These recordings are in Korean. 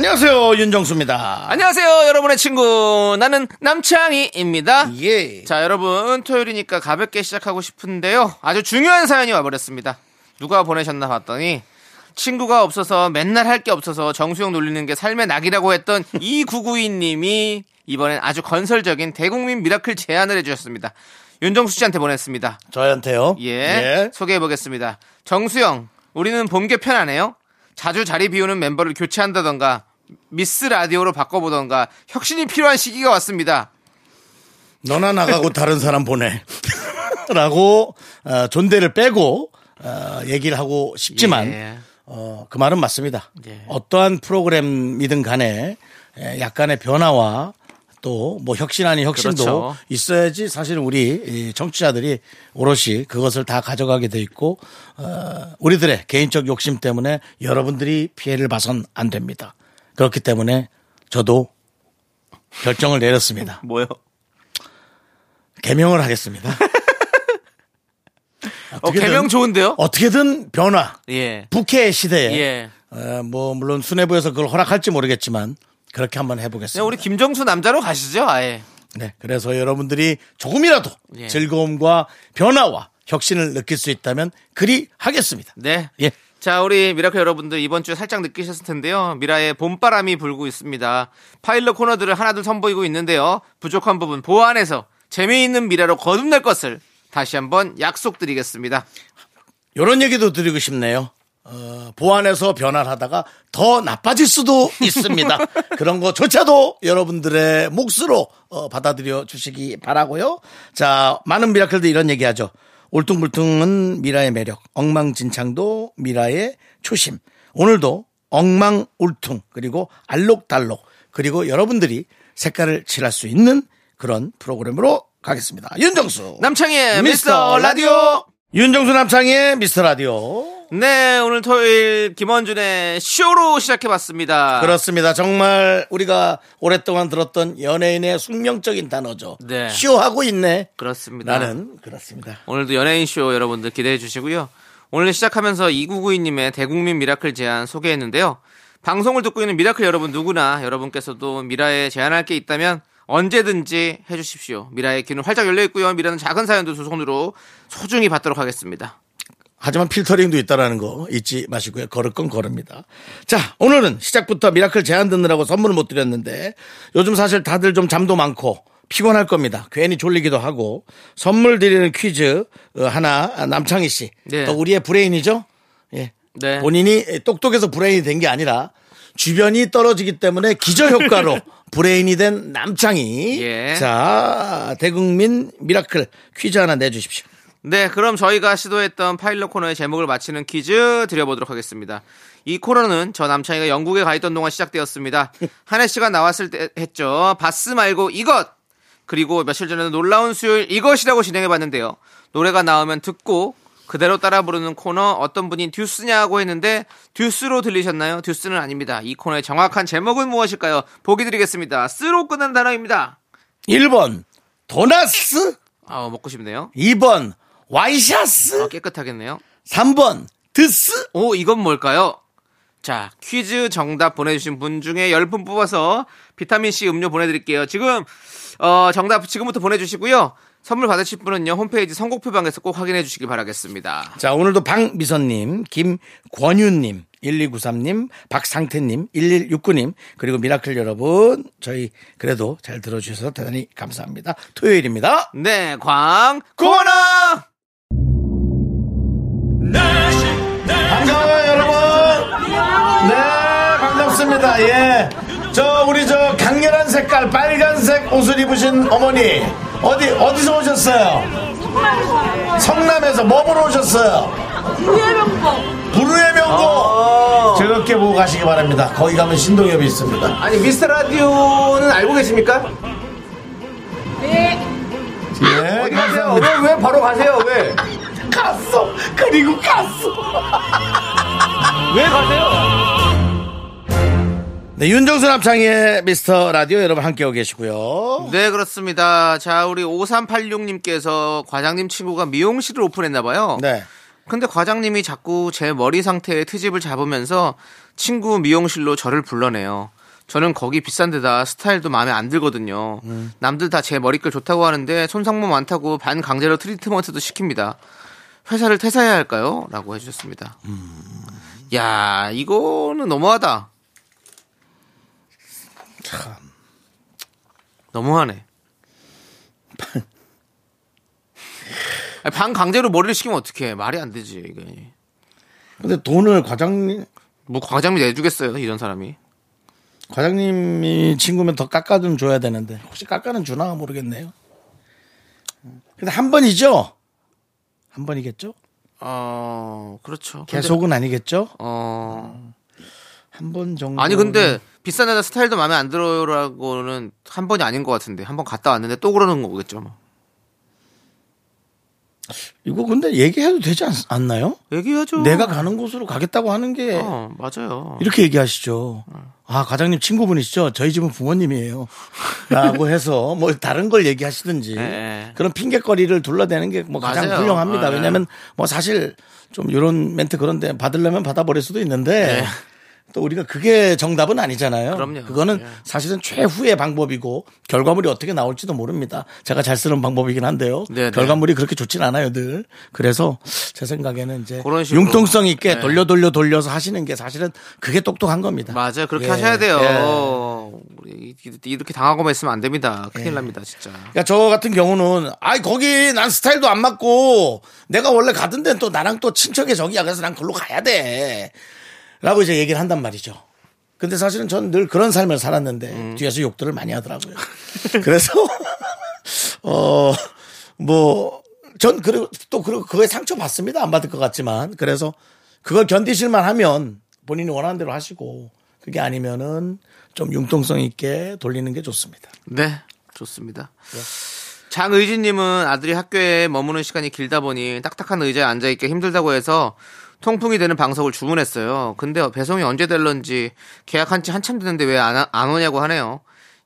안녕하세요 윤정수입니다. 안녕하세요, 여러분의 친구. 나는 남창희입니다. 예. 자, 여러분, 토요일이니까 가볍게 시작하고 싶은데요. 아주 중요한 사연이 와버렸습니다. 누가 보내셨나 봤더니, 친구가 없어서 맨날 할 게 없어서 정수 형 놀리는 게 삶의 낙이라고 했던 이구구이님이 이번엔 아주 건설적인 대국민 miracle 제안을 해주셨습니다. 윤정수 씨한테 보냈습니다. 저한테요. 예. 소개해보겠습니다. 정수영, 우리는 봄게 편하네요. 자주 자리 비우는 멤버를 교체한다던가, 미스 라디오로 바꿔보던가, 혁신이 필요한 시기가 왔습니다. 너나 나가고 다른 사람 보내. 라고 어, 존대를 빼고 어, 얘기를 하고 싶지만 예. 어, 그 말은 맞습니다. 예. 어떠한 프로그램이든 간에 에, 약간의 변화와 또 뭐 혁신 아닌 혁신도 그렇죠. 있어야지 사실 우리 이 청취자들이 오롯이 그것을 다 가져가게 돼 있고 어, 우리들의 개인적 욕심 때문에 여러분들이 피해를 봐선 안 됩니다. 그렇기 때문에 저도 결정을 내렸습니다. 뭐요? 개명을 하겠습니다. 어, 개명 좋은데요? 어떻게든 변화, 예. 부캐 시대에 예. 어, 뭐 물론 수뇌부에서 그걸 허락할지 모르겠지만 그렇게 한번 해보겠습니다. 그냥 우리 김정수 남자로 가시죠, 아예. 네, 그래서 여러분들이 조금이라도 예. 즐거움과 변화와 혁신을 느낄 수 있다면 그리 하겠습니다. 네. 예. 자, 우리 미라클 여러분들 이번 주에 살짝 느끼셨을 텐데요. 미라에 봄바람이 불고 있습니다. 파일럿 코너들을 하나둘 선보이고 있는데요. 부족한 부분 보완해서 재미있는 미라로 거듭날 것을 다시 한번 약속드리겠습니다. 이런 얘기도 드리고 싶네요. 어, 보완해서 변화를 하다가 더 나빠질 수도 있습니다. 그런 거조차도 여러분들의 몫으로 어, 받아들여 주시기 바라고요. 자, 많은 미라클들 이런 얘기하죠. 울퉁불퉁은 미라의 매력, 엉망진창도 미라의 초심. 오늘도 엉망울퉁 그리고 알록달록 그리고 여러분들이 색깔을 칠할 수 있는 그런 프로그램으로 가겠습니다. 윤정수 남창희의 미스터 라디오. 윤정수 남창의 미스터 라디오. 네, 오늘 토요일 김원준의 쇼로 시작해봤습니다. 그렇습니다. 정말 우리가 오랫동안 들었던 연예인의 숙명적인 단어죠. 네. 쇼하고 있네. 그렇습니다. 나는 그렇습니다. 오늘도 연예인 쇼 여러분들 기대해 주시고요. 오늘 시작하면서 2992님의 대국민 미라클 제안 소개했는데요. 방송을 듣고 있는 미라클 여러분 누구나 여러분께서도 미라에 제안할 게 있다면 언제든지 해주십시오. 미라의 귀는 활짝 열려 있고요. 미라는 작은 사연도 두 손으로 소중히 받도록 하겠습니다. 하지만 필터링도 있다라는 거 잊지 마시고요. 걸을 건 걸읍니다. 자, 오늘은 시작부터 미라클 제안 듣느라고 선물을 못 드렸는데 요즘 사실 다들 좀 잠도 많고 피곤할 겁니다. 괜히 졸리기도 하고 선물 드리는 퀴즈 어, 하나 남창희 씨. 네. 또 우리의 브레인이죠. 예. 네. 본인이 똑똑해서 브레인이 된 게 아니라 주변이 떨어지기 때문에 기저 효과로 브레인이 된 남창희. 예. 자, 대국민 미라클 퀴즈 하나 내주십시오. 네, 그럼 저희가 시도했던 파일럿 코너의 제목을 맞히는 퀴즈 드려보도록 하겠습니다. 이 코너는 저 남창희가 영국에 가 있던 동안 시작되었습니다. 한혜 씨가 나왔을 때 했죠. 바스 말고 이것! 그리고 며칠 전에는 놀라운 수요일 이것이라고 진행해봤는데요. 노래가 나오면 듣고 그대로 따라 부르는 코너 어떤 분이 듀스냐고 했는데 듀스로 들리셨나요? 듀스는 아닙니다. 이 코너의 정확한 제목은 무엇일까요? 보기 드리겠습니다. 쓰로 끝난 단어입니다. 1번 도나스, 아, 먹고 싶네요. 2번 와이샤쓰, 아, 깨끗하겠네요. 3번 드스. 오, 이건 뭘까요? 자, 퀴즈 정답 보내주신 분 중에 10분 뽑아서 비타민C 음료 보내드릴게요. 지금, 어, 정답 지금부터 보내주시고요. 선물 받으실 분은요, 홈페이지 선곡표방에서 꼭 확인해 주시길 바라겠습니다. 자, 오늘도 박미선님, 김권윤님, 1293님, 박상태님, 1169님, 그리고 미라클 여러분, 저희 그래도 잘 들어주셔서 대단히 감사합니다. 토요일입니다. 네, 광, 코너! 반가워요, 여러분. 네, 반갑습니다. 예. 저, 우리 저 강렬한 색깔, 빨간색 옷을 입으신 어머니. 어디, 어디서 오셨어요? 성남에서 뭐 보러 오셨어요? 부르의 명곡 즐겁게 보고 가시기 바랍니다. 거기 가면 신동엽이 있습니다. 아니 미스터 라디오는 알고 계십니까? 예, 가세요. 감사합니다. 왜, 왜 바로 가세요? 왜? 갔어. 그리고 갔어. 왜 가세요? 네, 윤정수 남창의 미스터 라디오 여러분 함께하고 계시고요. 네 그렇습니다. 자 우리 5386님께서 과장님 친구가 미용실을 오픈했나봐요. 네. 근데 과장님이 자꾸 제 머리 상태에 트집을 잡으면서 친구 미용실로 저를 불러내요. 저는 거기 비싼 데다 스타일도 마음에 안 들거든요. 남들 다 제 머릿결 좋다고 하는데 손상모 많다고 반 강제로 트리트먼트도 시킵니다. 회사를 퇴사해야 할까요? 라고 해주셨습니다. 야, 이거는 너무하다. 참. 너무하네. 아니, 반 강제로 머리를 시키면 어떡해. 말이 안 되지, 이게. 근데 돈을 과장님, 뭐 과장님이 내주겠어요, 이런 사람이. 과장님이 친구면 더 깎아 좀 줘야 되는데 혹시 깎아는 주나 모르겠네요. 근데 한 번이죠? 한 번이겠죠? 어, 그렇죠. 근데, 계속은 아니겠죠? 어. 한 번 정도. 아니 근데 비싼 데다 스타일도 마음에 안 들어요라고는 한 번이 아닌 것 같은데 한 번 갔다 왔는데 또 그러는 거겠죠. 뭐. 이거 근데 얘기해도 되지 않, 않나요? 얘기하죠. 내가 가는 곳으로 가겠다고 하는 게 어, 맞아요. 이렇게 얘기하시죠. 아, 과장님 친구분이시죠? 저희 집은 부모님이에요. 라고 해서 뭐 다른 걸 얘기하시든지 네. 그런 핑계거리를 둘러대는 게 뭐 가장 맞아요. 훌륭합니다. 네. 왜냐면 뭐 사실 좀 이런 멘트 그런데 받으려면 받아버릴 수도 있는데 네. 또 우리가 그게 정답은 아니잖아요. 그럼요. 그거는 예. 사실은 최후의 방법이고 결과물이 어떻게 나올지도 모릅니다. 제가 잘 쓰는 방법이긴 한데요. 네, 네. 결과물이 그렇게 좋진 않아요, 늘. 그래서 제 생각에는 이제 그런 식으로. 융통성 있게 네. 돌려 돌려 돌려서 하시는 게 사실은 그게 똑똑한 겁니다. 맞아요. 그렇게 예, 하셔야 돼요. 예. 이렇게 당하고만 있으면 안 됩니다. 큰일 납니다, 진짜. 그러니까 저 같은 경우는 아이 거기 난 스타일도 안 맞고 내가 원래 가던 데는 또 나랑 또 친척의 적이야 그래서 난 글로 가야 돼 라고 이제 얘기를 한단 말이죠. 근데 사실은 전늘 그런 삶을 살았는데 뒤에서 욕들을 많이 하더라고요. 그래서 어 뭐 전 그리고 또 그리고 그거에 상처 받습니다. 안 받을 것 같지만. 그래서 그걸 견디실만 하면 본인이 원하는 대로 하시고 그게 아니면은 좀 융통성 있게 돌리는 게 좋습니다. 네, 좋습니다. 장의진님은 아들이 학교에 머무는 시간이 길다 보니 딱딱한 의자에 앉아 있기 힘들다고 해서 통풍이 되는 방석을 주문했어요. 근데 배송이 언제 될런지 계약한 지 한참 됐는데 왜안 오냐고 하네요.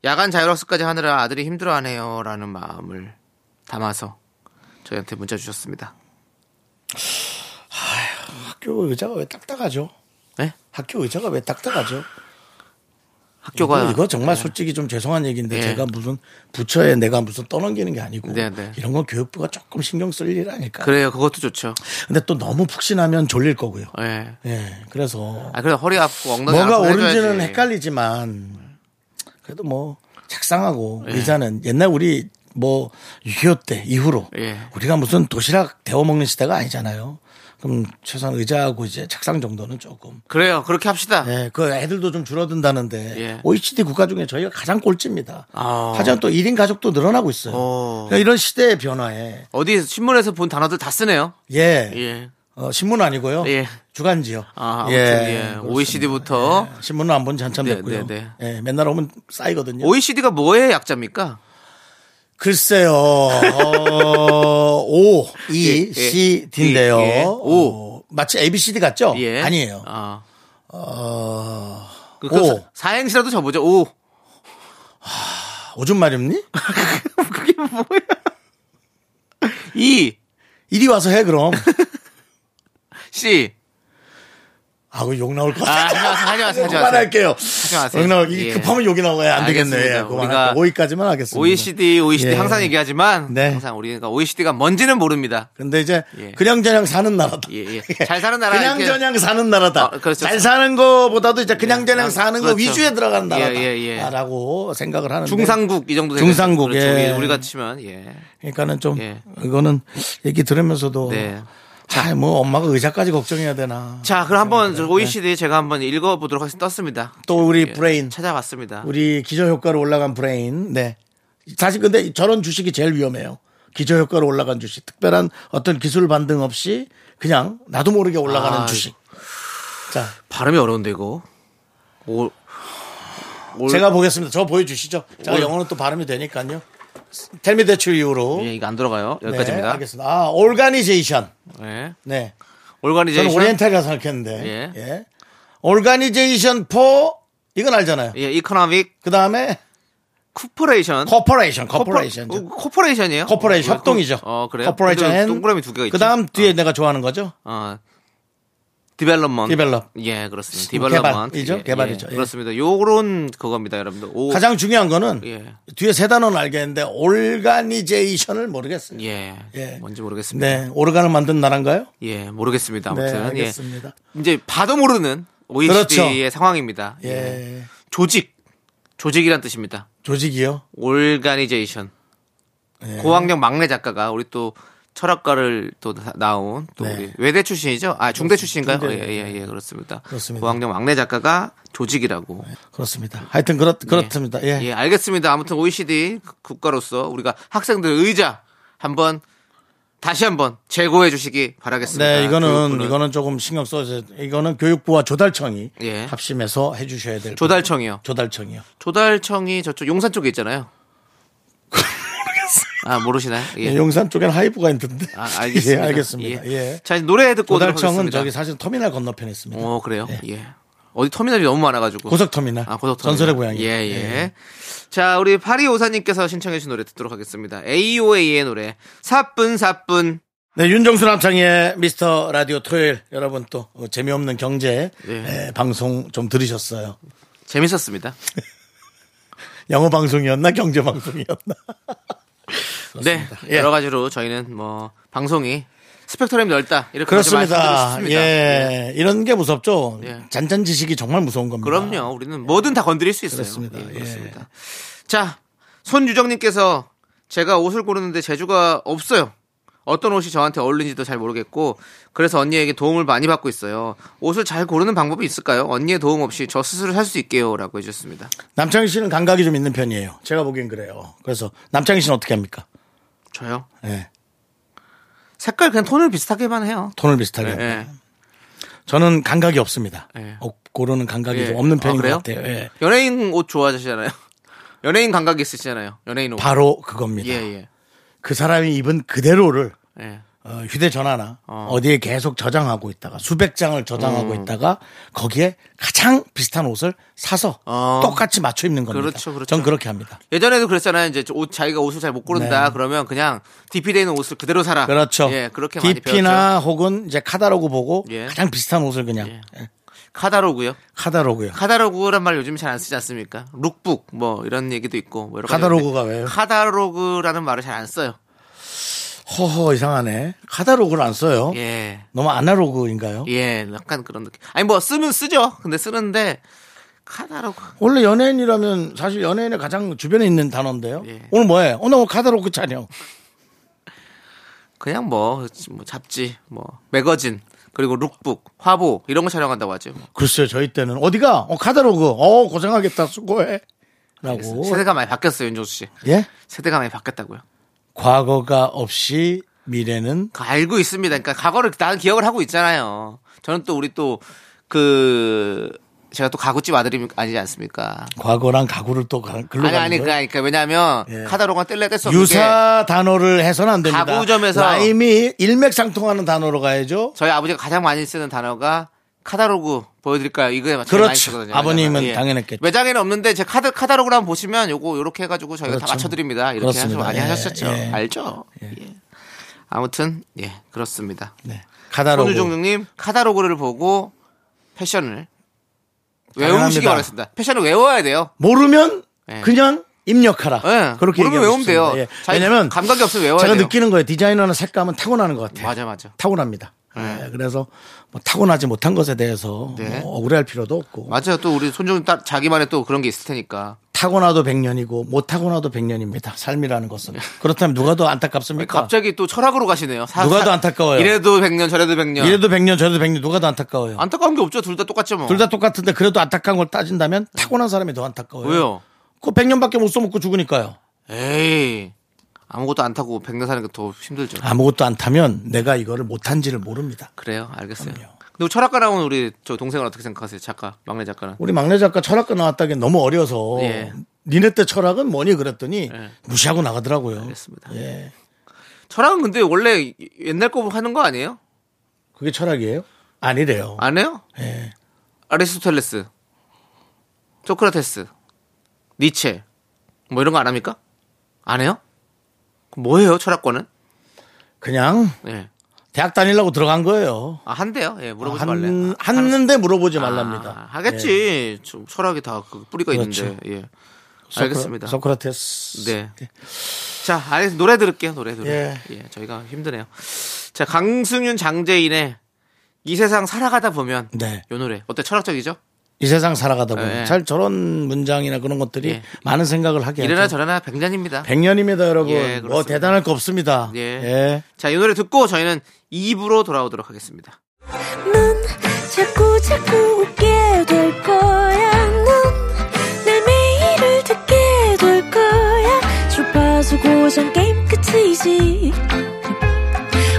야간 자율학습까지 하느라 아들이 힘들어하네요. 라는 마음을 담아서 저희한테 문자 주셨습니다. 학교 의자가 왜 딱딱하죠? 네? 학교 의자가 왜 딱딱하죠? 학교가 이거, 이거 정말 솔직히 좀 죄송한 얘기인데 예. 제가 무슨 부처에 내가 무슨 떠넘기는 게 아니고 네, 네. 이런 건 교육부가 조금 신경 쓸 일 아닐까. 그래요. 그것도 좋죠. 근데 또 너무 푹신하면 졸릴 거고요. 예. 예, 그래서 아, 그래 허리 아프고 엉덩이 뭐가 옳은지는. 헷갈리지만 그래도 뭐 책상하고 예. 의자는 옛날 우리 뭐6.25때 이후로 예. 우리가 무슨 도시락 데워 먹는 시대가 아니잖아요. 그럼 최소한 의자하고 이제 책상 정도는 조금 그래요. 그렇게 합시다. 예, 그 애들도 좀 줄어든다는데 예. OECD 국가 중에 저희가 가장 꼴찌입니다. 아. 하지만 또 1인 가족도 늘어나고 있어요. 어. 그러니까 이런 시대의 변화에 어디 신문에서 본 단어들 다 쓰네요. 예, 예. 어, 신문 아니고요. 예. 주간지요. 아, 아무튼, 예. OECD부터. 예, 신문은 안 본 지 한참 네, 됐고요. 네, 예, 맨날 오면 쌓이거든요. OECD가 뭐의 약자입니까? 글쎄요, 어, O, E, 예, 예. C, D인데요. 예, 예. O. 어, 마치 ABCD 같죠? 예. 아니에요. 아. 어, 그, 오. 그 사- 사행시라도 접어죠. 오. 오줌 마렵니? 이. 이리 와서 해, 그럼. 씨. 아, 그 욕 나올 것 아, 같아. 하지 마세요. 하지 마세요. 하지 마세요. 그만할게요. 하지 마세요. 욕 나올, 예. 급하면 욕이 나와야 안 되겠네. 우리가 5위까지만 하겠습니다. OECD, OECD 예. 항상 얘기하지만 네. 항상 우리가 OECD가 뭔지는 모릅니다. 근데 이제 예. 그냥저냥 사는 나라다. 예, 예. 잘 사는 나라 그냥저냥 사는 나라다. 어, 그렇죠. 잘 사는 거보다도 이제 그냥저냥 예. 사는 거 그렇죠. 위주에 들어가는 예, 나라다. 예, 예. 라고 생각을 하는데. 중상국 이 정도. 중상국, 그렇죠. 예. 우리, 우리가 치면 예. 그러니까는 좀 예. 이거는 얘기 들으면서도 네. 아, 뭐 엄마가 의자까지 걱정해야 되나. 자, 그럼 한번 네. 저 OECD 제가 한번 읽어보도록 하겠습니다. 떴습니다. 또 우리 예, 브레인, 찾아봤습니다. 우리 기저 효과로 올라간 브레인. 네. 사실 근데 저런 주식이 제일 위험해요. 기저 효과로 올라간 주식. 특별한 어떤 기술 반등 없이 그냥 나도 모르게 올라가는 아, 주식. 자, 발음이 어려운데 이거. or, or- 제가 보겠습니다. 저 보여주시죠. 제가 or- 영어는 또 발음이 되니까요. Tell Me 대출 이후로. 예, 이거 안 들어가요. 네, 여기까지입니다. 알겠습니다. 아, organization. 네. 네. organization. 저는 oriental이라 생각했는데. 예. 예. organization for 이건 알잖아요. 예, economic 그 다음에 cooperation. cooperation, cooperation. cooper- cooperation이에요? cooperation 어, 협동이죠. 어, 그래요? cooperation and 동그라미 두 개가 있죠. 그 다음 뒤에 내가 좋아하는 거죠. 어. development. develop. 예, 그렇습니다. 개발, development. 이죠? 예, 개발이죠. 예, 예. 그렇습니다. 요런 그겁니다, 여러분들. 오. 가장 중요한 거는 예. 뒤에 세 단어는 알겠는데 organization을 모르겠어요. 예. 예. 뭔지 모르겠습니다. 네, 오르간을 만든 나라인가요? 예, 모르겠습니다. 네, 아무튼. 예. 알겠습니다. 이제 봐도 모르는 OECD의 상황입니다. 예. 예. 조직. 조직이란 뜻입니다. 조직이요. organization. 예. 고학력 막내 작가가 우리 또 철학가를 또 나- 나온 또 네. 우리 외대 출신이죠? 아 중대 출신인가요? 중대. 예, 예, 예, 그렇습니다. 그렇습니다. 고학력 막내 작가가 조직이라고. 그렇습니다. 하여튼 그렇, 그렇습니다. 예. 예, 알겠습니다. 아무튼 OECD 국가로서 우리가 학생들 의자 한번 다시 한번 재고해 주시기 바라겠습니다. 네, 이거는 교육부는. 이거는 조금 신경 써서 이거는 교육부와 조달청이 예. 합심해서 해 주셔야 될 조달청이요. 조달청이요. 조달청이 저쪽 용산 쪽에 있잖아요. 아 모르시나요? 예. 예, 용산 쪽엔 하이브가 있던데. 아, 알겠습니다. 예, 알겠습니다. 예. 자, 노래 듣고 하겠습니다. 저기 사실 터미널 건너편에 있습니다. 어, 그래요? 예. 어디 터미널이 너무 많아가지고. 고속터미널. 아, 고속터미널. 전설의 고향이. 예, 예. 자, 우리 파리 오사님께서 신청해주신 노래 듣도록 하겠습니다. AOA의 노래. 사뿐, 사뿐. 네, 윤정수 남창의 미스터 라디오 토요일 여러분 또 어, 재미없는 경제 예. 에, 방송 좀 들으셨어요. 재밌었습니다. 영어 방송이었나 경제 방송이었나? 네. 예. 여러 가지로 저희는 뭐, 방송이 스펙트럼이 넓다. 이렇게 그렇습니다. 싶습니다. 예, 이런 게 무섭죠. 예. 잔잔 지식이 정말 무서운 겁니다. 그럼요. 우리는 뭐든 다 건드릴 수 있어요. 그렇습니다. 예, 예. 그렇습니다. 자, 손유정님께서 제가 옷을 고르는데 재주가 없어요. 어떤 옷이 저한테 어울리는지도 잘 모르겠고 그래서 언니에게 도움을 많이 받고 있어요. 옷을 잘 고르는 방법이 있을까요? 언니의 도움 없이 저 스스로 살 수 있게요라고 해주셨습니다. 남창희 씨는 감각이 좀 있는 편이에요. 제가 보기엔 그래요. 그래서 남창희 씨는 어떻게 합니까? 저요? 예, 색깔 그냥 톤을 비슷하게만 해요. 톤을 비슷하게. 예. 예. 저는 감각이 없습니다. 예. 옷 고르는 감각이 예. 좀 없는 편인 아, 그래요? 것 같아요. 예. 연예인 옷 좋아하시잖아요. 연예인 감각 있으시잖아요. 연예인 옷. 바로 그겁니다. 예, 예. 그 사람이 입은 그대로를 예. 어, 휴대전화나 어. 어. 디에 계속 저장하고 있다가 수백 장을 저장하고 음. 있다가 거기에 가장 비슷한 옷을 사서 어. 똑같이 맞춰 입는 겁니다. 그렇죠, 그렇죠. 전 그렇게 합니다. 예전에도 그랬잖아요. 이제 옷 자기가 옷을 잘 못 고른다 네. 그러면 그냥 DP되어 있는 옷을 그대로 사라. 그렇죠. 예, 그렇게 많이 배웠죠. DP나 혹은 이제 카다로그 보고 예. 가장 비슷한 옷을 그냥 예. 예. 카다로그요. 카다로그요. 카다로그란 말 요즘 잘 안 쓰지 않습니까? 룩북 뭐 이런 얘기도 있고 뭐 여러 가지 카다로그가 왜요? 카다로그라는 말을 잘 안 써요. 허허 이상하네. 카다로그를 안 써요. 예. 너무 아날로그인가요? 예, 약간 그런 느낌. 아니 뭐 쓰면 쓰죠. 근데 쓰는데 카다로그 원래 연예인이라면 사실 연예인의 가장 주변에 있는 단어인데요. 예. 오늘 뭐해? 오늘 뭐 카다로그 촬영. 그냥 뭐, 뭐 잡지, 뭐 매거진 그리고 룩북, 화보 이런 거 촬영한다고 하죠. 뭐. 글쎄요, 저희 때는 어디가? 어, 카다로그. 어, 고생하겠다. 수고해. 라고. 세대가 많이 바뀌었어요, 윤종수 씨. 예? 세대가 많이 바뀌었다고요. 과거가 없이 미래는 그 알고 있습니다. 그러니까 과거를 나는 기억을 하고 있잖아요. 저는 또 우리 또 그 제가 또 가구집 아들이 아니지 않습니까? 과거랑 가구를 또 가- 글로 아니 아니 거예요? 그러니까 왜냐하면 예. 카다로가 뗄래 뗄 수 없는 게 유사 단어를 해서는 안 됩니다. 가구점에서 라임이 일맥상통하는 단어로 가야죠. 저희 아버지가 가장 많이 쓰는 단어가 카다로그 보여드릴까요? 이거에 제일 그렇죠. 많이 쓰거든요. 아버님은 예. 당연했겠죠. 매장에는 없는데 제 카드 카다로그를 한번 보시면 요거 요렇게 해가지고 저희가 다 그렇죠. 맞춰드립니다. 이렇게 그렇습니다. 많이 예, 하셨었죠. 예. 알죠? 예. 아무튼 예 그렇습니다. 네. 카다로그. 손유종님 카다로그를 보고 패션을 외우시기. 바라겠습니다. 패션을 외워야 돼요. 모르면 예. 그냥 입력하라. 예. 그렇게 모르면 외우면 돼요. 예. 왜냐면 감각이 없으면 외워야 제가 돼요. 느끼는 거예요. 디자이너나 색감은 타고나는 것 같아요. 맞아 맞아. 타고납니다. 예, 그래서 뭐 타고나지 못한 것에 대해서 네. 뭐 억울할 필요도 없고 맞아요. 또 우리 따- 자기만의 또 그런 게 있을 테니까. 타고나도 100년이고 못 타고나도 100년입니다. 삶이라는 것은. 그렇다면 누가 더 안타깝습니까? 갑자기 또 철학으로 가시네요. 사- 누가 사- 더 안타까워요? 이래도 100년 저래도 100년. 이래도 100년 저래도 100년 누가 더 안타까워요? 안타까운 게 없죠. 둘 다 똑같죠 뭐. 둘 다 똑같은데 그래도 안타까운 걸 따진다면 타고난 사람이 더 안타까워요. 왜요? 그 100년밖에 못 써먹고 죽으니까요. 에이. 아무것도 안 타고 백년 사는 게 더 힘들죠. 아무것도 안 타면 내가 이거를 못한지를 모릅니다. 그래요, 알겠어요. 근데 철학과 나온 우리 저 동생은 어떻게 생각하세요? 작가, 막내 작가는. 우리 막내 작가 철학과 나왔다기 너무 어려서 예. 니네 때 철학은 뭐니 그랬더니 예. 무시하고 나가더라고요. 알겠습니다. 예. 철학은 근데 원래 옛날 거 하는 거 아니에요? 그게 철학이에요? 아니래요. 안 해요? 예. 아리스토텔레스, 소크라테스, 니체, 뭐 이런 거 안 합니까? 안 해요? 그럼 뭐예요, 철학과는? 그냥 예. 대학 다니려고 들어간 거예요. 아, 한대요? 예, 물어보지 말래. 한, 했는데 물어보지 말랍니다. 아, 하겠지. 좀 철학이 다 그 뿌리가 그렇죠. 있는데. 예. 소크라- 알겠습니다. 소크라테스. 네. 자, 알겠 노래 들을게요. 노래 노래. 예. 예. 저희가 힘드네요. 자, 강승윤 장재인의 이 세상 살아가다 보면 네. 요 노래 어때 철학적이죠? 이 세상 살아가다 보면 예. 잘 저런 문장이나 그런 것들이 예. 많은 생각을 하게 이래나 하죠. 저래나 백년입니다. 백년입니다, 여러분. 예, 뭐. 대단할 거 없습니다. 예. 예. 자, 이 노래 듣고 저희는 2부로 돌아오도록 하겠습니다. 넌 자꾸 자꾸 웃게 될 거야. 넌내 매일을 듣게 될 거야. 주파수 고정 게임 끝이지.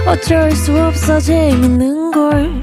어쩔 수 없어 재밌는 걸.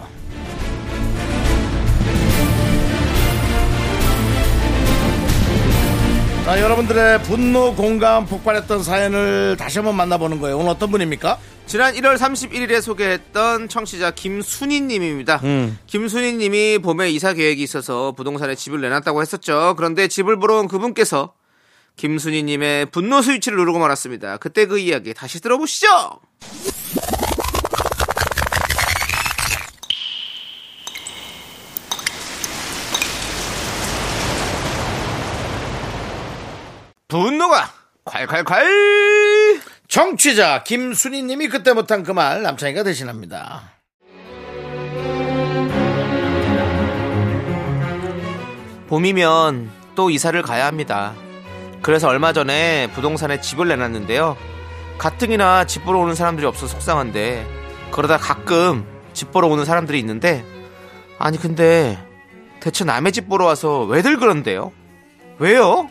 자, 여러분들의 분노 공감 폭발했던 사연을 다시 한번 만나보는 거예요. 오늘 어떤 분입니까? 지난 1월 31일에 소개했던 청취자 김순희 님입니다. 음. 김순희 님이 봄에 이사 계획이 있어서 부동산에 집을 내놨다고 했었죠. 그런데 집을 보러 온 그분께서 김순희 님의 분노 스위치를 누르고 말았습니다. 그때 그 이야기 다시 들어보시죠. 분노가 콸콸콸! 정취자 김순희 님이 그때 못한 그 말 남창희가 대신합니다. 봄이면 또 이사를 가야 합니다. 그래서 얼마 전에 부동산에 집을 내놨는데요. 가뜩이나 집 보러 오는 사람들이 없어서 속상한데 그러다 가끔 집 보러 오는 사람들이 있는데 아니 근데 대체 남의 집 보러 와서 왜들 그런데요? 왜요?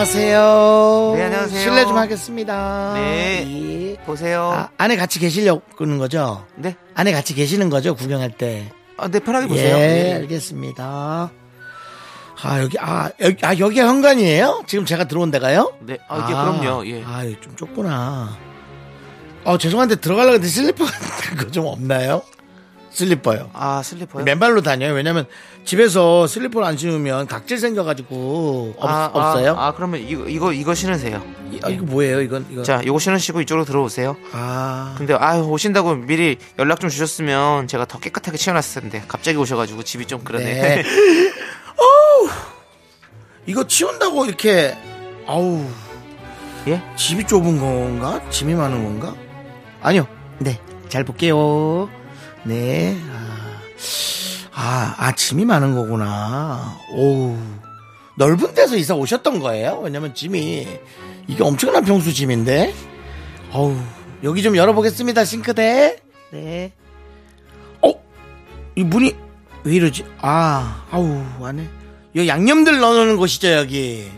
안녕하세요. 네, 안녕하세요. 실례 좀 하겠습니다. 네. 예. 보세요. 아, 안에 같이 계시려고 그러는 거죠? 네. 안에 같이 계시는 거죠? 구경할 때. 아, 네, 편하게 보세요. 예, 네. 알겠습니다. 아, 여기, 아, 여기, 아, 여기가 현관이에요? 지금 제가 들어온 데가요? 네. 아, 이게 그럼요. 예. 아, 좀 좁구나. 어, 죄송한데 들어가려고 했는데 슬리퍼 같은 거 좀 없나요? 슬리퍼요. 아, 슬리퍼요? 맨발로 다녀요. 왜냐면 집에서 슬리퍼를 안 신으면 각질 생겨가지고 없, 아? 아, 아, 그러면 이거 이거 이거 신으세요. 아, 이거 뭐예요? 이건 이거. 자, 요거 신으시고 이쪽으로 들어오세요. 아, 근데 아 오신다고 미리 연락 좀 주셨으면 제가 더 깨끗하게 치워놨을 텐데 갑자기 오셔가지고 집이 좀 그러네. 네. 어우, 이거 치운다고 이렇게 아우 예? 집이 좁은 건가? 짐이 많은 건가? 아니요. 네, 잘 볼게요. 네. 아, 아, 아, 짐이 많은 거구나. 오, 넓은 데서 이사 오셨던 거예요? 왜냐면 짐이 이게 엄청난 평수 짐인데. 어우, 여기 좀 열어보겠습니다. 싱크대. 네. 어, 이 문이 왜 이러지? 아, 아우, 안에. 여기 양념들 넣어놓는 곳이죠, 여기.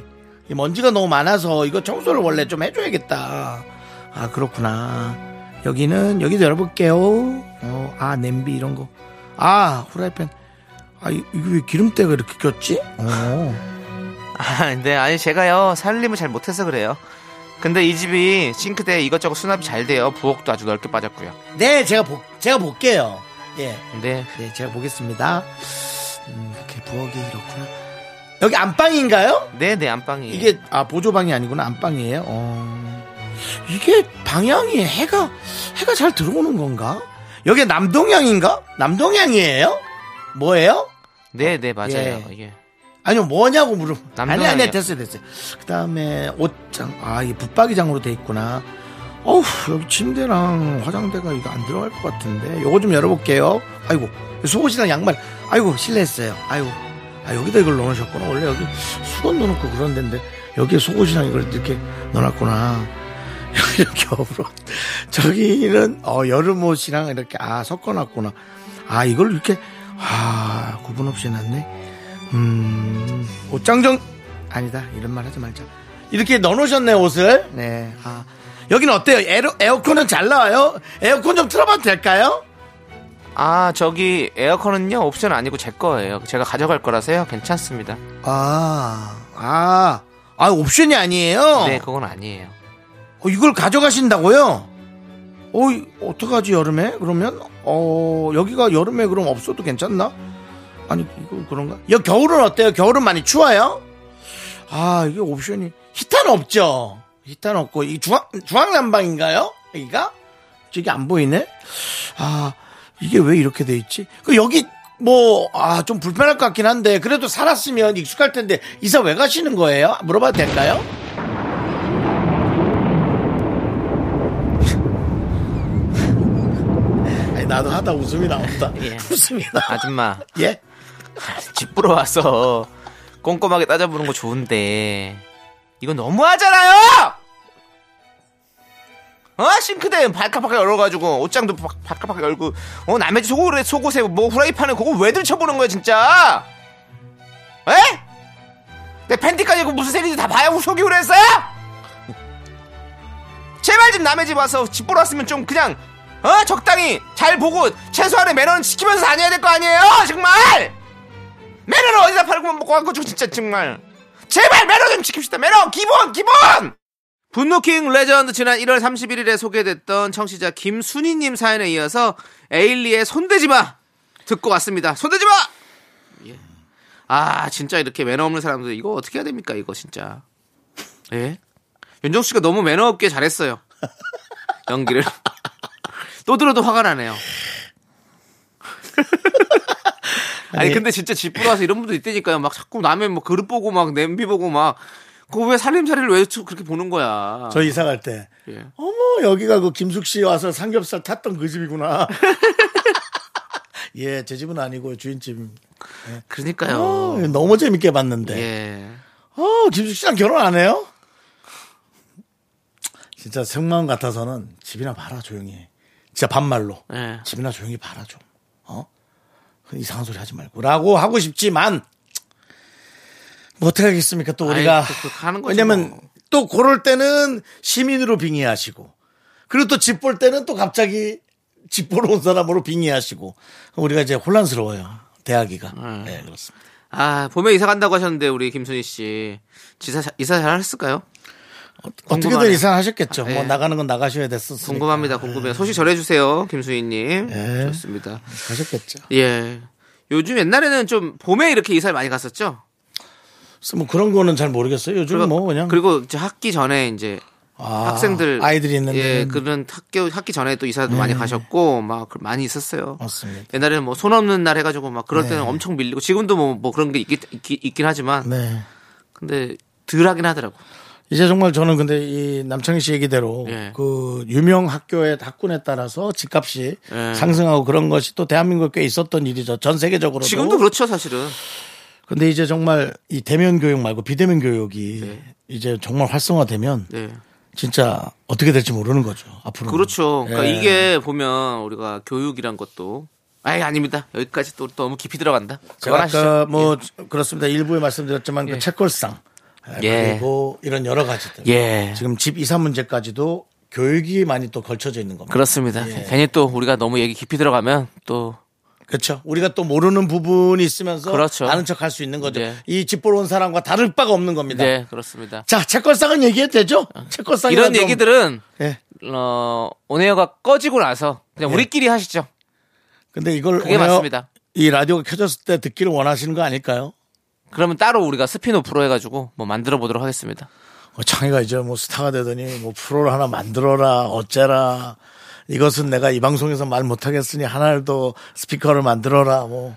이 먼지가 너무 많아서 이거 청소를 원래 좀 해줘야겠다. 아, 그렇구나. 여기는, 여기도 열어볼게요. 어, 아, 냄비 이런 거. 아, 후라이팬. 아, 이- 이거 왜 기름때가 이렇게 꼈지? 어. 아, 근데 아니 제가요 살림을 잘 못해서 그래요. 근데 이 집이 싱크대 이것저것 수납이 잘 돼요. 부엌도 아주 넓게 빠졌고요. 네, 제가 보, 제가 볼게요. 예. 네. 네, 제가 보겠습니다. 음, 이렇게 부엌이 이렇구나. 여기 안방인가요? 네, 네 안방이. 이게 아 보조방이 아니구나 안방이에요. 어. 이게 방향이 해가 해가 잘 들어오는 건가? 여기 남동향인가? 남동향이에요? 뭐예요? 네, 네 맞아요. 예. 예. 아니요, 뭐냐고 물어. 아니, 아니. 됐어요, 됐어요. 그 다음에 옷장. 아, 이 붙박이장으로 돼 있구나. 어우, 여기 침대랑 화장대가 이거 안 들어갈 것 같은데. 요거 좀 열어볼게요. 아이고, 속옷이랑 양말. 아이고, 실례했어요. 아이고. 아, 여기다 이걸 넣으셨구나. 원래 여기 수건 넣어놓고 그런 데인데. 여기에 속옷이랑 이걸 이렇게 넣어놨구나. 겨울옷. 저기는, 어, 여름옷이랑 이렇게, 아, 섞어놨구나. 아, 이걸 이렇게, 아, 구분 없이 해놨네. 음, 옷장정, 아니다. 이런 말 하지 말자. 이렇게 넣어놓으셨네, 옷을. 네. 아, 여기는 어때요? 에어, 에어컨은 잘 나와요? 에어컨 좀 틀어봐도 될까요? 아, 저기 에어컨은요 옵션 아니고 제 거예요. 제가 가져갈 거라서요. 괜찮습니다. 아, 아, 아, 옵션이 아니에요? 네, 그건 아니에요. 어, 이걸 가져가신다고요? 어, 이- 어떡하지, 여름에? 그러면? 어, 여기가 여름에 그럼 없어도 괜찮나? 아니, 이거 그런가? 여, 겨울은 어때요? 겨울은 많이 추워요? 아, 이게 옵션이. 히타는 없죠? 히타는 없고, 이 중앙, 중앙난방인가요? 여기가? 저기 안 보이네? 아, 이게 왜 이렇게 돼 있지? 그, 여기, 뭐, 아, 좀 불편할 것 같긴 한데, 그래도 살았으면 익숙할 텐데, 이사 왜 가시는 거예요? 물어봐도 될까요? 아니, 나도 하다 웃음이 나온다. 예. 웃음이 나. 아줌마, 예? 집 보러 와서 꼼꼼하게 따져보는 거 좋은데 이거 너무하잖아요. 어 싱크대 발칵발칵 열어가지고 옷장도 바- 발칵발칵 열고 어 남의 집 속옷에 속옷에 뭐 후라이팬에 그거 왜 들쳐보는 거야 진짜? 에? 내 팬티까지 그 무슨 색인지 다 봐야 속이 그랬어요? 제발 좀 남의 집 와서 집 보러 왔으면 좀 그냥 어? 적당히 잘 보고 최소한의 매너는 지키면서 다녀야 될 거 아니에요? 정말! 매너는 어디다 팔아먹고 갖고 진짜 정말. 제발 매너 좀 지킵시다 매너! 기본 기본! 분노킹 레전드 지난 1월 31일에 소개됐던 청취자 김순희님 사연에 이어서 에일리의 손대지마 듣고 왔습니다. 손대지마! 예. 아 진짜 이렇게 매너 없는 사람들 이거 어떻게 해야 됩니까 이거 진짜. 예? 윤정수 씨가 너무 매너 없게 잘했어요. 연기를 또 들어도 화가 나네요 아니, 아니, 근데 진짜 집 보러 와서 이런 분들 있다니까요. 막 자꾸 남의 뭐 그릇 보고 막 냄비 보고 막 그거 왜 살림살이를 왜 그렇게 보는 거야. 저 이사 갈 때. 예. 어머, 여기가 그 김숙 씨 와서 삼겹살 탔던 그 집이구나. 예, 제 집은 아니고 주인집. 그러니까요. 어, 너무 재밌게 봤는데. 예. 어, 김숙 씨랑 결혼 안 해요? 진짜 속마음 같아서는 집이나 봐라, 조용히. 진짜 반말로. 예. 집이나 조용히 봐라, 좀. 어? 이상한 소리 하지 말고. 라고 하고 싶지만, 뭐 어떡하겠습니까, 또 우리가. 아이, 왜냐면 뭐. 또 그럴 때는 시민으로 빙의하시고, 그리고 또 집 볼 때는 또 갑자기 집 보러 온 사람으로 빙의하시고, 우리가 이제 혼란스러워요. 대하기가. 네, 그렇습니다. 아, 봄에 이사 간다고 하셨는데 우리 김순희 씨. 지사 이사 잘 했을까요? 어떻게든. 이사하셨겠죠. 예. 뭐 나가는 건 나가셔야 됐었으니까. 궁금합니다. 궁금해요. 소식 전해 주세요. 김수희 님. 예. 좋습니다. 가셨겠죠. 예. 요즘 옛날에는 좀 봄에 이렇게 이사를 많이 갔었죠. 그래서 뭐 그런 거는 잘 모르겠어요. 요즘 뭐 그냥 그리고 이제 학기 전에 이제 아, 학생들 아이들이 있는데 예 그런 학교 학기 전에 또 이사도 많이 가셨고 막 그- 많이 있었어요. 맞습니다. 옛날에는 뭐 손 없는 날 해가지고 막 그럴 때는 네. 엄청 밀리고 지금도 뭐, 뭐 그런 게 있긴, 있긴, 하지만 네. 근데 덜 하긴 하더라고. 이제 정말 저는 근데 이 남창희 씨 얘기대로 예. 그 유명 학교의 학군에 따라서 집값이 예. 상승하고 그런 것이 또 대한민국에 꽤 있었던 일이죠. 전 세계적으로도. 지금도 그렇죠 사실은. 근데 이제 정말 이 대면 교육 말고 비대면 교육이 네. 이제 정말 활성화되면 네. 진짜 어떻게 될지 모르는 거죠. 앞으로. 그렇죠. 그러니까 예. 이게 보면 우리가 교육이란 것도 아예 아닙니다. 여기까지 또 너무 깊이 들어간다. 제가. 아까 뭐 그렇습니다. 일부에 말씀드렸지만 예. 그 책걸상 예. 그리고 이런 여러 가지들. 예. 지금 집 이사 문제까지도 교육이 많이 또 걸쳐져 있는 겁니다. 그렇습니다. 예. 괜히 또 우리가 너무 얘기 깊이 들어가면 또 그렇죠. 우리가 또 모르는 부분이 있으면서 그렇죠. 아는 척 할 수 있는 거죠. 네. 이집 보러 온 사람과 다를 바가 없는 겁니다. 네, 그렇습니다. 자, 책걸상은 얘기해도 되죠? 책걸상 이런 얘기들은 예. 어, on air가 꺼지고 나서 그냥 예. 우리끼리 하시죠. 근데 이걸 그게 맞습니다. 이 라디오가 켜졌을 때 듣기를 원하시는 거 아닐까요? 그러면 따로 우리가 spin-off로 해가지고 뭐 만들어 보도록 하겠습니다. 어, 창희가 이제 뭐 스타가 되더니 뭐 프로를 하나 만들어라 어째라 이것은 내가 이 방송에서 말 못하겠으니 하나를 더 스피커를 만들어라 뭐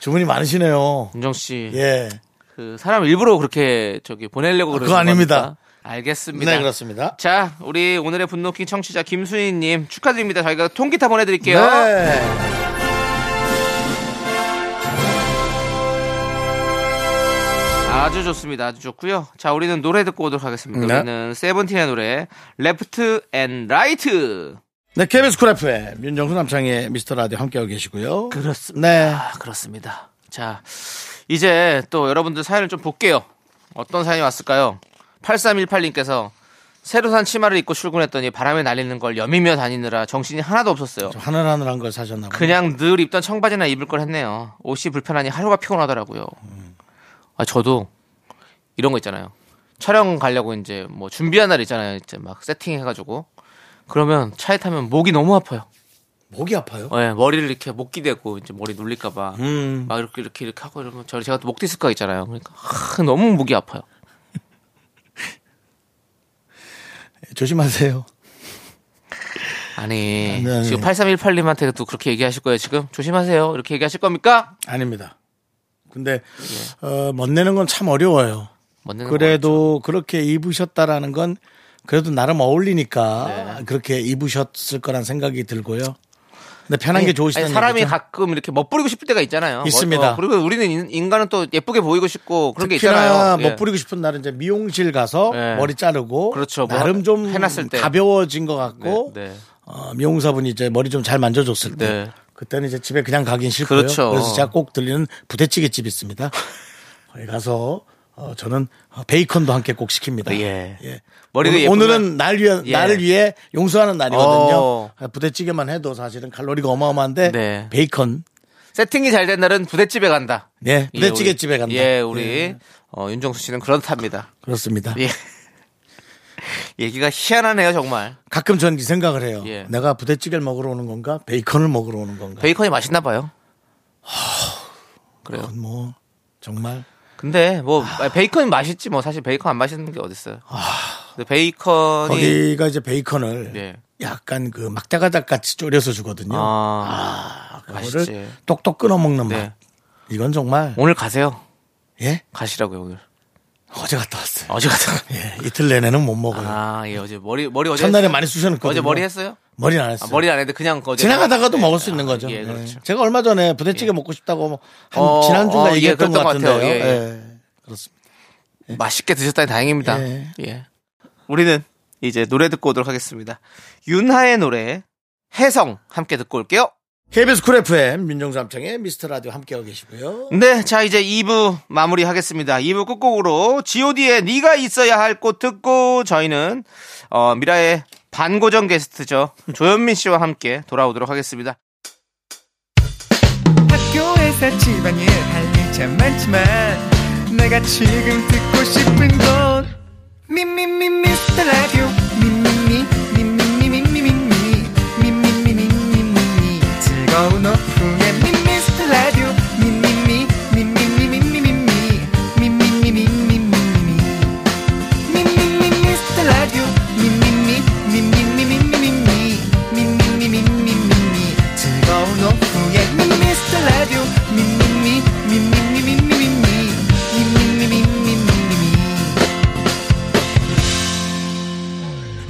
주문이 많으시네요. 윤정 씨, 예. 그 사람 일부러 그렇게 저기 보내려고 그러는 그거 아닙니다. 겁니까? 알겠습니다. 네, 그렇습니다. 자, 우리 오늘의 분노킹 청취자 김수희님 축하드립니다. 저희가 통기타 보내드릴게요. 네. 아주 좋습니다. 아주 좋고요. 자, 우리는 노래 듣고 오도록 하겠습니다. 네. 우리는 세븐틴의 노래 Left and Right. 네, KBS 쿨 FM 윤정수 남창희의 미스터 라디오 함께하고 계시고요. 그렇습니다. 네. 아, 그렇습니다. 자, 이제 또 여러분들 사연을 좀 볼게요. 어떤 사연이 왔을까요? 8318님께서 새로 산 치마를 입고 출근했더니 바람에 날리는 걸 여미며 다니느라 정신이 하나도 없었어요. 좀 하늘하늘한 걸 사셨나 봐요. 그냥 늘 입던 청바지나 입을 걸 했네요. 옷이 불편하니 하루가 피곤하더라고요. 아, 저도 이런 거 있잖아요. 촬영 가려고 이제 뭐 준비한 날 있잖아요. 이제 막 세팅해가지고. 그러면 차에 타면 목이 너무 아파요. 목이 아파요. 예, 머리를 이렇게 못 기대고 이제 머리 눌릴까봐 음. 막 이렇게 이렇게 이렇게 하고 이러면 저 제가 또 목 디스크가 있잖아요. 그러니까 하, 너무 목이 아파요. 조심하세요. 아니 네, 네. 지금 8318님한테도 그렇게 얘기하실 거예요. 지금 조심하세요. 이렇게 얘기하실 겁니까? 아닙니다. 근데 어, 멋내는 건 참 어려워요. 그래도 그렇게 입으셨다라는 건 그래도 나름 어울리니까 네. 그렇게 입으셨을 거란 생각이 들고요. 근데 편한 아니, 게 좋으시다는 아니, 사람이 얘기죠? 가끔 이렇게 멋부리고 싶을 때가 있잖아요. 있습니다. 뭐, 어, 그리고 우리는 인- 인간은 또 예쁘게 보이고 싶고 그런 게 있잖아요. 못 예. 부리고 싶은 날은 이제 미용실 가서 네. 머리 자르고 그렇죠. 뭐 나름 좀 해놨을 때. 가벼워진 것 같고 네, 네. 어, 미용사분이 이제 머리 좀 잘 만져줬을 때 네. 그때는 이제 집에 그냥 가긴 싫고요. 그렇죠. 그래서 제가 꼭 들리는 부대찌개 집 있습니다. 거기 가서 어, 저는 어, 베이컨도 함께 꼭 시킵니다. 예. 예. 머리가 오늘, 예쁘면- 오늘은 날 위해 예. 나를 위해 용서하는 날이거든요. 어. 부대찌개만 해도 사실은 칼로리가 어마어마한데 네. 베이컨 세팅이 잘 된 날은 부대집에 간다. 예, 예, 부대찌개 우리- 집에 간다. 예, 우리 예. 어, 윤정수 씨는 그렇답니다. 그렇습니다. 예. 얘기가 희한하네요, 정말. 가끔 전 이 생각을 해요. 예. 내가 부대찌개를 먹으러 오는 건가? 베이컨을 먹으러 오는 건가? 베이컨이 맛있나 봐요. 그래요. 그건 뭐 정말 근데 뭐 베이컨이 맛있지 뭐 사실 베이컨 안 맛있는 게 어딨어요. 근데 베이컨이 거기가 이제 베이컨을 예. 약간 그 막대가닥 같이 졸여서 주거든요. 아, 그거를 맛있지. 똑똑 끊어 먹는 맛. 네. 이건 정말 오늘 가세요. 예 가시라고요, 오늘. 어제 갔다 왔어요. 어제 가서. 예 이틀 내내는 못 먹어요. 아, 예, 어제 머리 머리 어제 첫날에 했어요? 많이 쑤셔놓거든요. 어제 머리 했어요? 머리는 안 아, 했어요. 머리 안 했는데 그냥 어제 지나가다가도 네. 먹을 수 있는 거죠. 예, 예. 그렇죠. 제가 얼마 전에 부대찌개 먹고 싶다고 뭐한 어, 지난주가 어, 예, 얘기했던 것 그랬던 것 같은데요. 같아요. 예, 예. 그렇습니다. 맛있게 드셨다니 다행입니다. 예. 예. 우리는 이제 노래 듣고 오도록 하겠습니다. 윤하의 노래 혜성 함께 듣고 올게요. KBS 쿨 FM 윤정수 남창희의 미스터 라디오 함께하고 계시고요. 네, 자 이제 2부 마무리하겠습니다. 2부 끝곡으로 G.O.D의 네가 있어야 할곳 듣고 저희는 어, 미라의 반고정 게스트죠 조현민 씨와 함께 돌아오도록 하겠습니다. 학교에서 집안일 할일참 많지만 내가 지금 듣고 싶은 건 미미미 미스터 라디오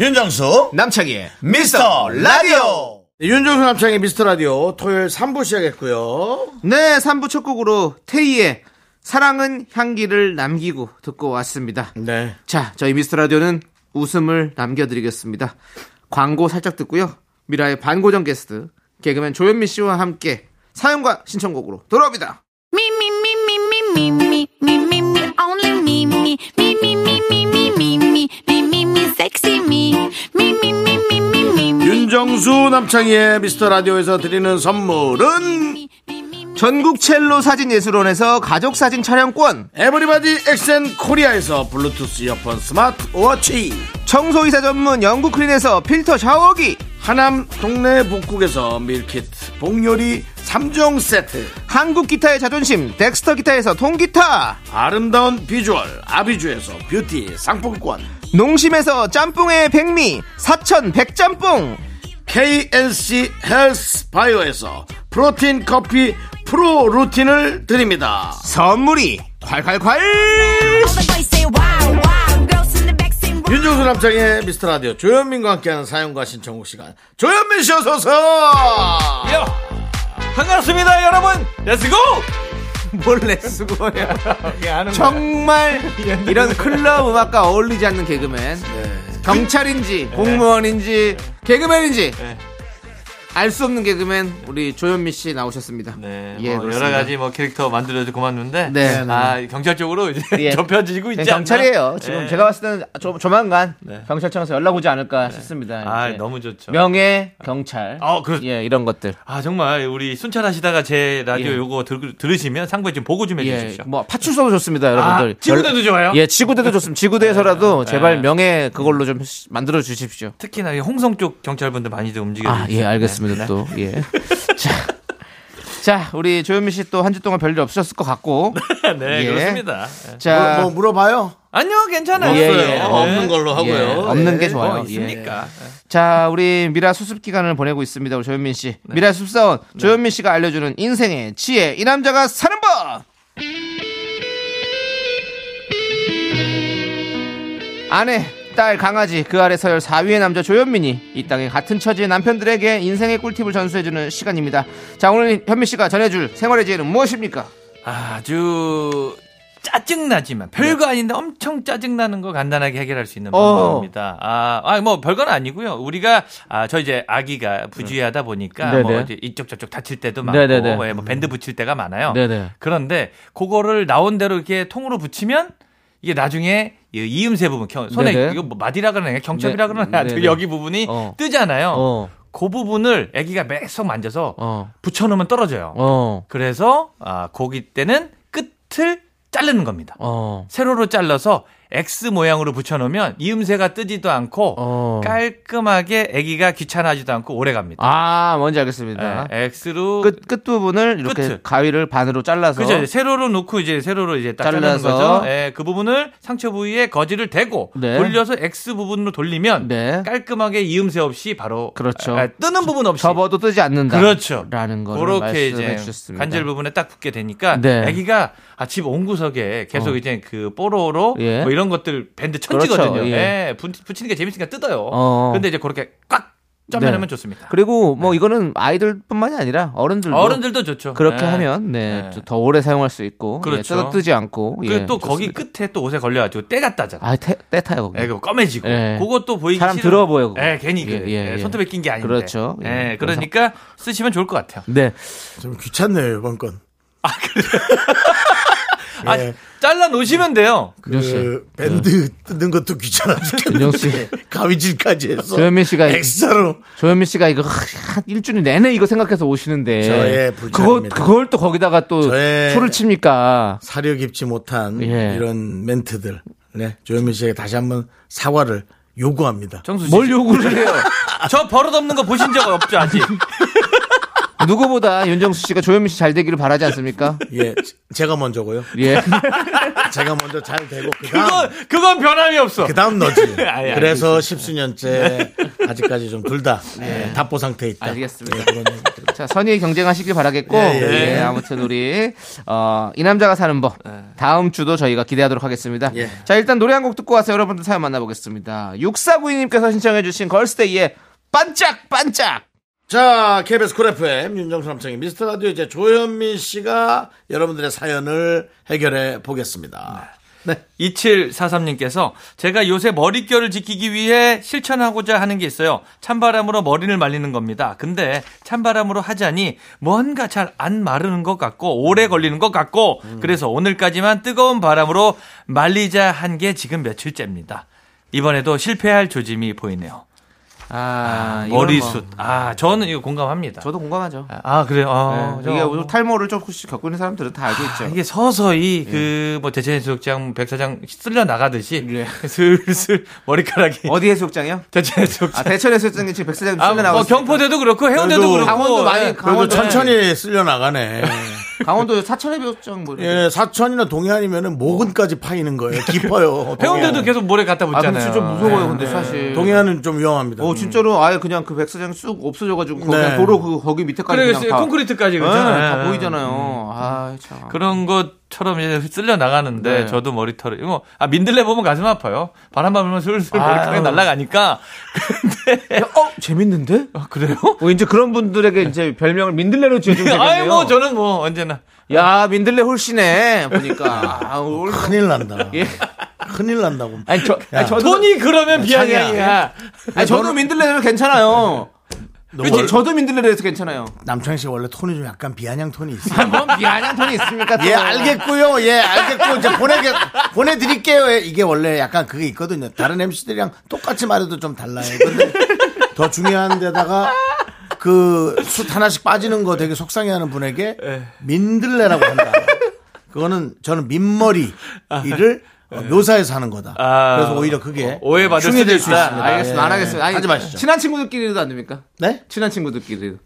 윤정수 남창희의 미스터 라디오. 네, 윤정수 남창의 미스터 라디오 토요일 3부 시작했고요. 네, 3부 첫 곡으로 테이의 사랑은 향기를 남기고 듣고 왔습니다. 네. 자, 저희 미스터 라디오는 웃음을 남겨드리겠습니다. 광고 살짝 듣고요. 미라의 반고정 게스트 개그맨 조현민 씨와 함께 사연과 신청곡으로 돌아옵니다. Me, only me, 윤정수 남창희의 미스터 라디오에서 드리는 선물은 전국 첼로 사진예술원에서 가족사진 촬영권 에브리바디 엑센 코리아에서 블루투스 이어폰 스마트워치 청소이사 전문 영국 클린에서 필터 샤워기 하남 동네 북극에서 밀키트 봉요리 3종 세트 한국 기타의 자존심 덱스터 기타에서 통기타, 아름다운 비주얼 아비주에서 뷰티 상품권 농심에서 짬뽕의 백미 사천 백짬뽕, KNC 헬스 바이오에서 프로틴 커피 프로 루틴을 드립니다 선물이 콸콸콸! 윤정수 남창희의 미스터 라디오 조현민과 함께하는 사연과 신청곡 시간. 조현민 씨 어서 오세요. 야, 반갑습니다, 여러분. Let's go! 쓰고요. 하는 정말 이런 클럽 음악과 어울리지 않는 개그맨. 경찰인지 공무원인지 개그맨인지 알 수 없는 개그맨 우리 조현미 씨 나오셨습니다. 네, 예, 뭐. 여러 가지 뭐 캐릭터 만들어서 그만두는데 네. 아 경찰 쪽으로 이제 예. 좁혀지고 있지 경찰이에요. 않나? 지금 네. 제가 봤을 때는 조, 조만간 네. 경찰청에서 연락 오지 않을까 싶습니다. 아 너무 좋죠. 명예 경찰. 어, 그렇- 예, 이런 것들. 아 정말 우리 순찰하시다가 제 라디오 예. 요거 들, 들으시면 상부에 좀 보고 좀 예, 해주십시오. 뭐 파출소도 좋습니다, 여러분들. 아, 지구대도 좋아요? 예, 지구대도 좋습니다. 지구대에서라도 네. 제발 네. 명예 그걸로 좀 만들어 주십시오. 특히나 이 홍성 쪽 경찰분들 많이들 움직여 아, 예, 알겠습니다. 또 예. 자, 자, 우리 조현미 씨 또 한 주 동안 별일 없으셨을 것 같고. 네, 예. 그렇습니다. 예. 자, 뭐, 뭐 물어봐요. 아니요, 괜찮아요. 예, 없어요. 예. 없는 걸로 하고요. 예, 없는 게 예. 좋아요. 뭐 예. 있습니까? 자, 우리 미라 수습 기간을 보내고 있습니다. 우리 조현민 씨. 미라 수습사원 조현민 씨가 알려주는 인생의 지혜. 이 남자가 사는 법! 아내, 딸, 강아지, 그 아래 서열 4위의 남자 조현민이 이 땅의 같은 처지의 남편들에게 인생의 꿀팁을 전수해주는 시간입니다. 자, 오늘 현민 씨가 전해줄 생활의 지혜는 무엇입니까? 아주 짜증나지만 별거 아닌데 엄청 짜증나는 거 간단하게 해결할 수 있는 어. 방법입니다. 아, 아, 뭐 별건 아니고요. 우리가 아, 저 이제 아기가 부주의하다 보니까 네네. 뭐 이제 이쪽 저쪽 다칠 때도 많고 네네네. 뭐, 뭐 밴드 붙일 때가 많아요. 네네. 그런데 그거를 나온 대로 이렇게 통으로 붙이면 이게 나중에 이 이음새 부분 경- 손에 네네. 이거 뭐 마디라 그러나 경첩이라 네, 그러나 네네. 여기 부분이 어. 뜨잖아요. 어, 그 부분을 아기가 매속 만져서 어, 붙여놓으면 떨어져요. 어, 그래서 아, 고기 때는 끝을 자르는 겁니다. 어. 세로로 잘라서 X 모양으로 붙여놓으면 이음새가 뜨지도 않고 어. 깔끔하게 아기가 귀찮아하지도 않고 오래 갑니다. 아, 뭔지 알겠습니다. 예, X로 끝, 끝 부분을 이렇게 끝을. 가위를 반으로 잘라서. 그죠? 세로로 놓고 이제 세로로 이제 딱 자르는 잘라서. 거죠. 예, 그 부분을 상처 부위에 거지를 대고 네. 돌려서 X 부분으로 돌리면 네. 깔끔하게 이음새 없이 바로 그렇죠. 아, 뜨는 부분 없이 접어도 뜨지 않는다. 그렇죠. 라는 거를 그렇게 이제 주셨습니다. 관절 부분에 딱 붙게 되니까 네. 아기가 아, 집 온구석에 계속 어. 이제 그 뽀로로 예. 뭐 이런 것들 밴드 천지거든요. 그렇죠. 예. 예. 붙- 붙이는 게 재밌으니까 뜯어요. 어. 근데 이제 그렇게 꽉 점해놓으면 네. 좋습니다. 그리고 뭐 이거는 아이들뿐만이 아니라 어른들도 어른들도 좋죠. 그렇게 예. 하면 네, 네. 좀더 오래 사용할 수 있고 그렇죠. 예, 뜯어뜨지 않고 그리고 예, 또 거기 좋습니다. 끝에 또 옷에 걸려가지고 때가 따잖아. 아 태, 때 타요 거기. 예, 그거 검해지고. 예. 그것도 보이기 사람 싫어. 들어 보여, 그거. 예, 괜히 예, 그 예, 예. 손톱에 낀 게 아닌데. 그렇죠. 예, 예. 그러니까 쓰시면 좋을 것 같아요. 네. 좀 귀찮네요, 이번 건. 아, 예. 잘라 놓으시면 돼요. 윤정 씨. 그 밴드 뜯는 것도 귀찮아 윤정 씨. 죽겠는데 가위질까지 해서 조현민 씨가 엑스트라로 조현민 씨가 이거 한 일주일 내내 이거 생각해서 오시는데 저의 그거 불찰입니다. 그걸 또 거기다가 또 저의- 초를 칩니까? 사려 깊지 못한 예. 이런 멘트들. 네, 조현민 씨에게 다시 한번 사과를 요구합니다. 정수 씨. 뭘 요구를 해요? 저 버릇 없는 거 보신 적 없죠, 아직? 누구보다 윤정수 씨가 조현민 씨 잘 되기를 바라지 않습니까? 예, 제가 먼저고요. 예. 제가 먼저 잘 되고 그다음 그건, 그건 변함이 없어. 그다음 너지. 아예 그래서 십수년째 아직까지 좀 둘다 답보 상태에 있다. 알겠습니다. 예, 그런 얘기들. 자, 선의의 경쟁하시길 바라겠고, 예, 예, 예, 예. 아무튼 우리, 어, 이 남자가 사는 법. 다음 주도 저희가 기대하도록 하겠습니다. 예. 자, 일단 노래 한 곡 듣고 와서 여러분들 사연 만나보겠습니다. 6492님께서 신청해 주신 걸스데이의 반짝, 반짝! 자, KBS 쿨 FM 윤정수 남창희 미스터 라디오 이제 조현민 씨가 여러분들의 사연을 해결해 보겠습니다. 네. 2743님께서 제가 요새 머릿결을 지키기 위해 실천하고자 하는 게 있어요. 찬바람으로 머리를 말리는 겁니다. 근데 찬바람으로 하자니 뭔가 잘 안 마르는 것 같고 오래 걸리는 것 같고 그래서 오늘까지만 뜨거운 바람으로 말리자 한 게 지금 며칠째입니다. 이번에도 실패할 조짐이 보이네요. 아, 이건 머리숱. 뭐, 아, 저는 이거 공감합니다. 저도 공감하죠. 아, 그래요? 아, 네, 저- 이게 오늘 탈모를 조금씩 겪고 있는 사람들은 다 알고 있죠. 이게 서서히 그뭐 대체 해수욕장 백사장 쓸려 나가듯이 예. 슬슬 머리카락이 어디 해수욕장이요? 대체 해수욕장 아, 대천 해수욕장이 지금 백사장 아, 쓸려 뭐 나가고 경포대도 그렇고 해운대도 그래도 그렇고 강원도 많이 예. 강원도 천천히 쓸려 나가네. 강원도 사천 해수욕장 뭐. 예, 사천이나 동해안이면은 모근까지 파이는 거예요. 깊어요. 해운대도 계속 모래 갖다 아, 붙잖아요. 근데 진짜 무서워요, 근데 사실. 동해안은 좀 위험합니다. 어, 진짜로 아예 그냥 그 백사장 쑥 없어져가지고 거기 네. 도로 그 거기 밑에까지 그래, 그냥 다, 콘크리트까지 네, 그렇죠. 다 예. 보이잖아요. 아 참. 그런 것 처럼 이제 쓸려 나가는데 네. 저도 머리털을 이거 아 민들레 보면 가슴 아파요. 바람 불면 슬슬 아유. 머리카락이 날아가니까. 근데 어 재밌는데? 아, 그래요? 뭐 이제 그런 분들에게 이제 별명을 민들레로 지어주면. 아이 뭐 저는 뭐 언제나 야 민들레 홀씨네 보니까. 아, 오늘 큰일 난다. 예. 큰일 난다고. 아니 저 야, 아니, 저도 돈이 그러면 창이야. 비아냥이야. 아니 저도 민들레로 괜찮아요. 월- 저도 민들레로 괜찮아요. 남창희 씨 원래 톤이 좀 약간 비아냥 톤이 있어요. 아, 뭔 비아냥 톤이 있습니까? 또. 예, 알겠고요. 예, 알겠고 이제 보내게 보내드릴게요. 예, 이게 원래 약간 그게 있거든요. 다른 MC들이랑 똑같이 말해도 좀 달라요. 근데 더 중요한 데다가 그 숯 하나씩 빠지는 거 되게 속상해하는 분에게 민들레라고 한다. 그거는 저는 민머리를 어, 묘사해서 하는 거다. 아. 그래서 오히려 그게 어, 오해받을 흉이 수도 될수 있다. 있습니다. 알겠습니다. 안 예. 하겠습니다. 아니, 하지 마시죠. 친한 친구들끼리도 안 됩니까? 네? 친한 친구들끼리.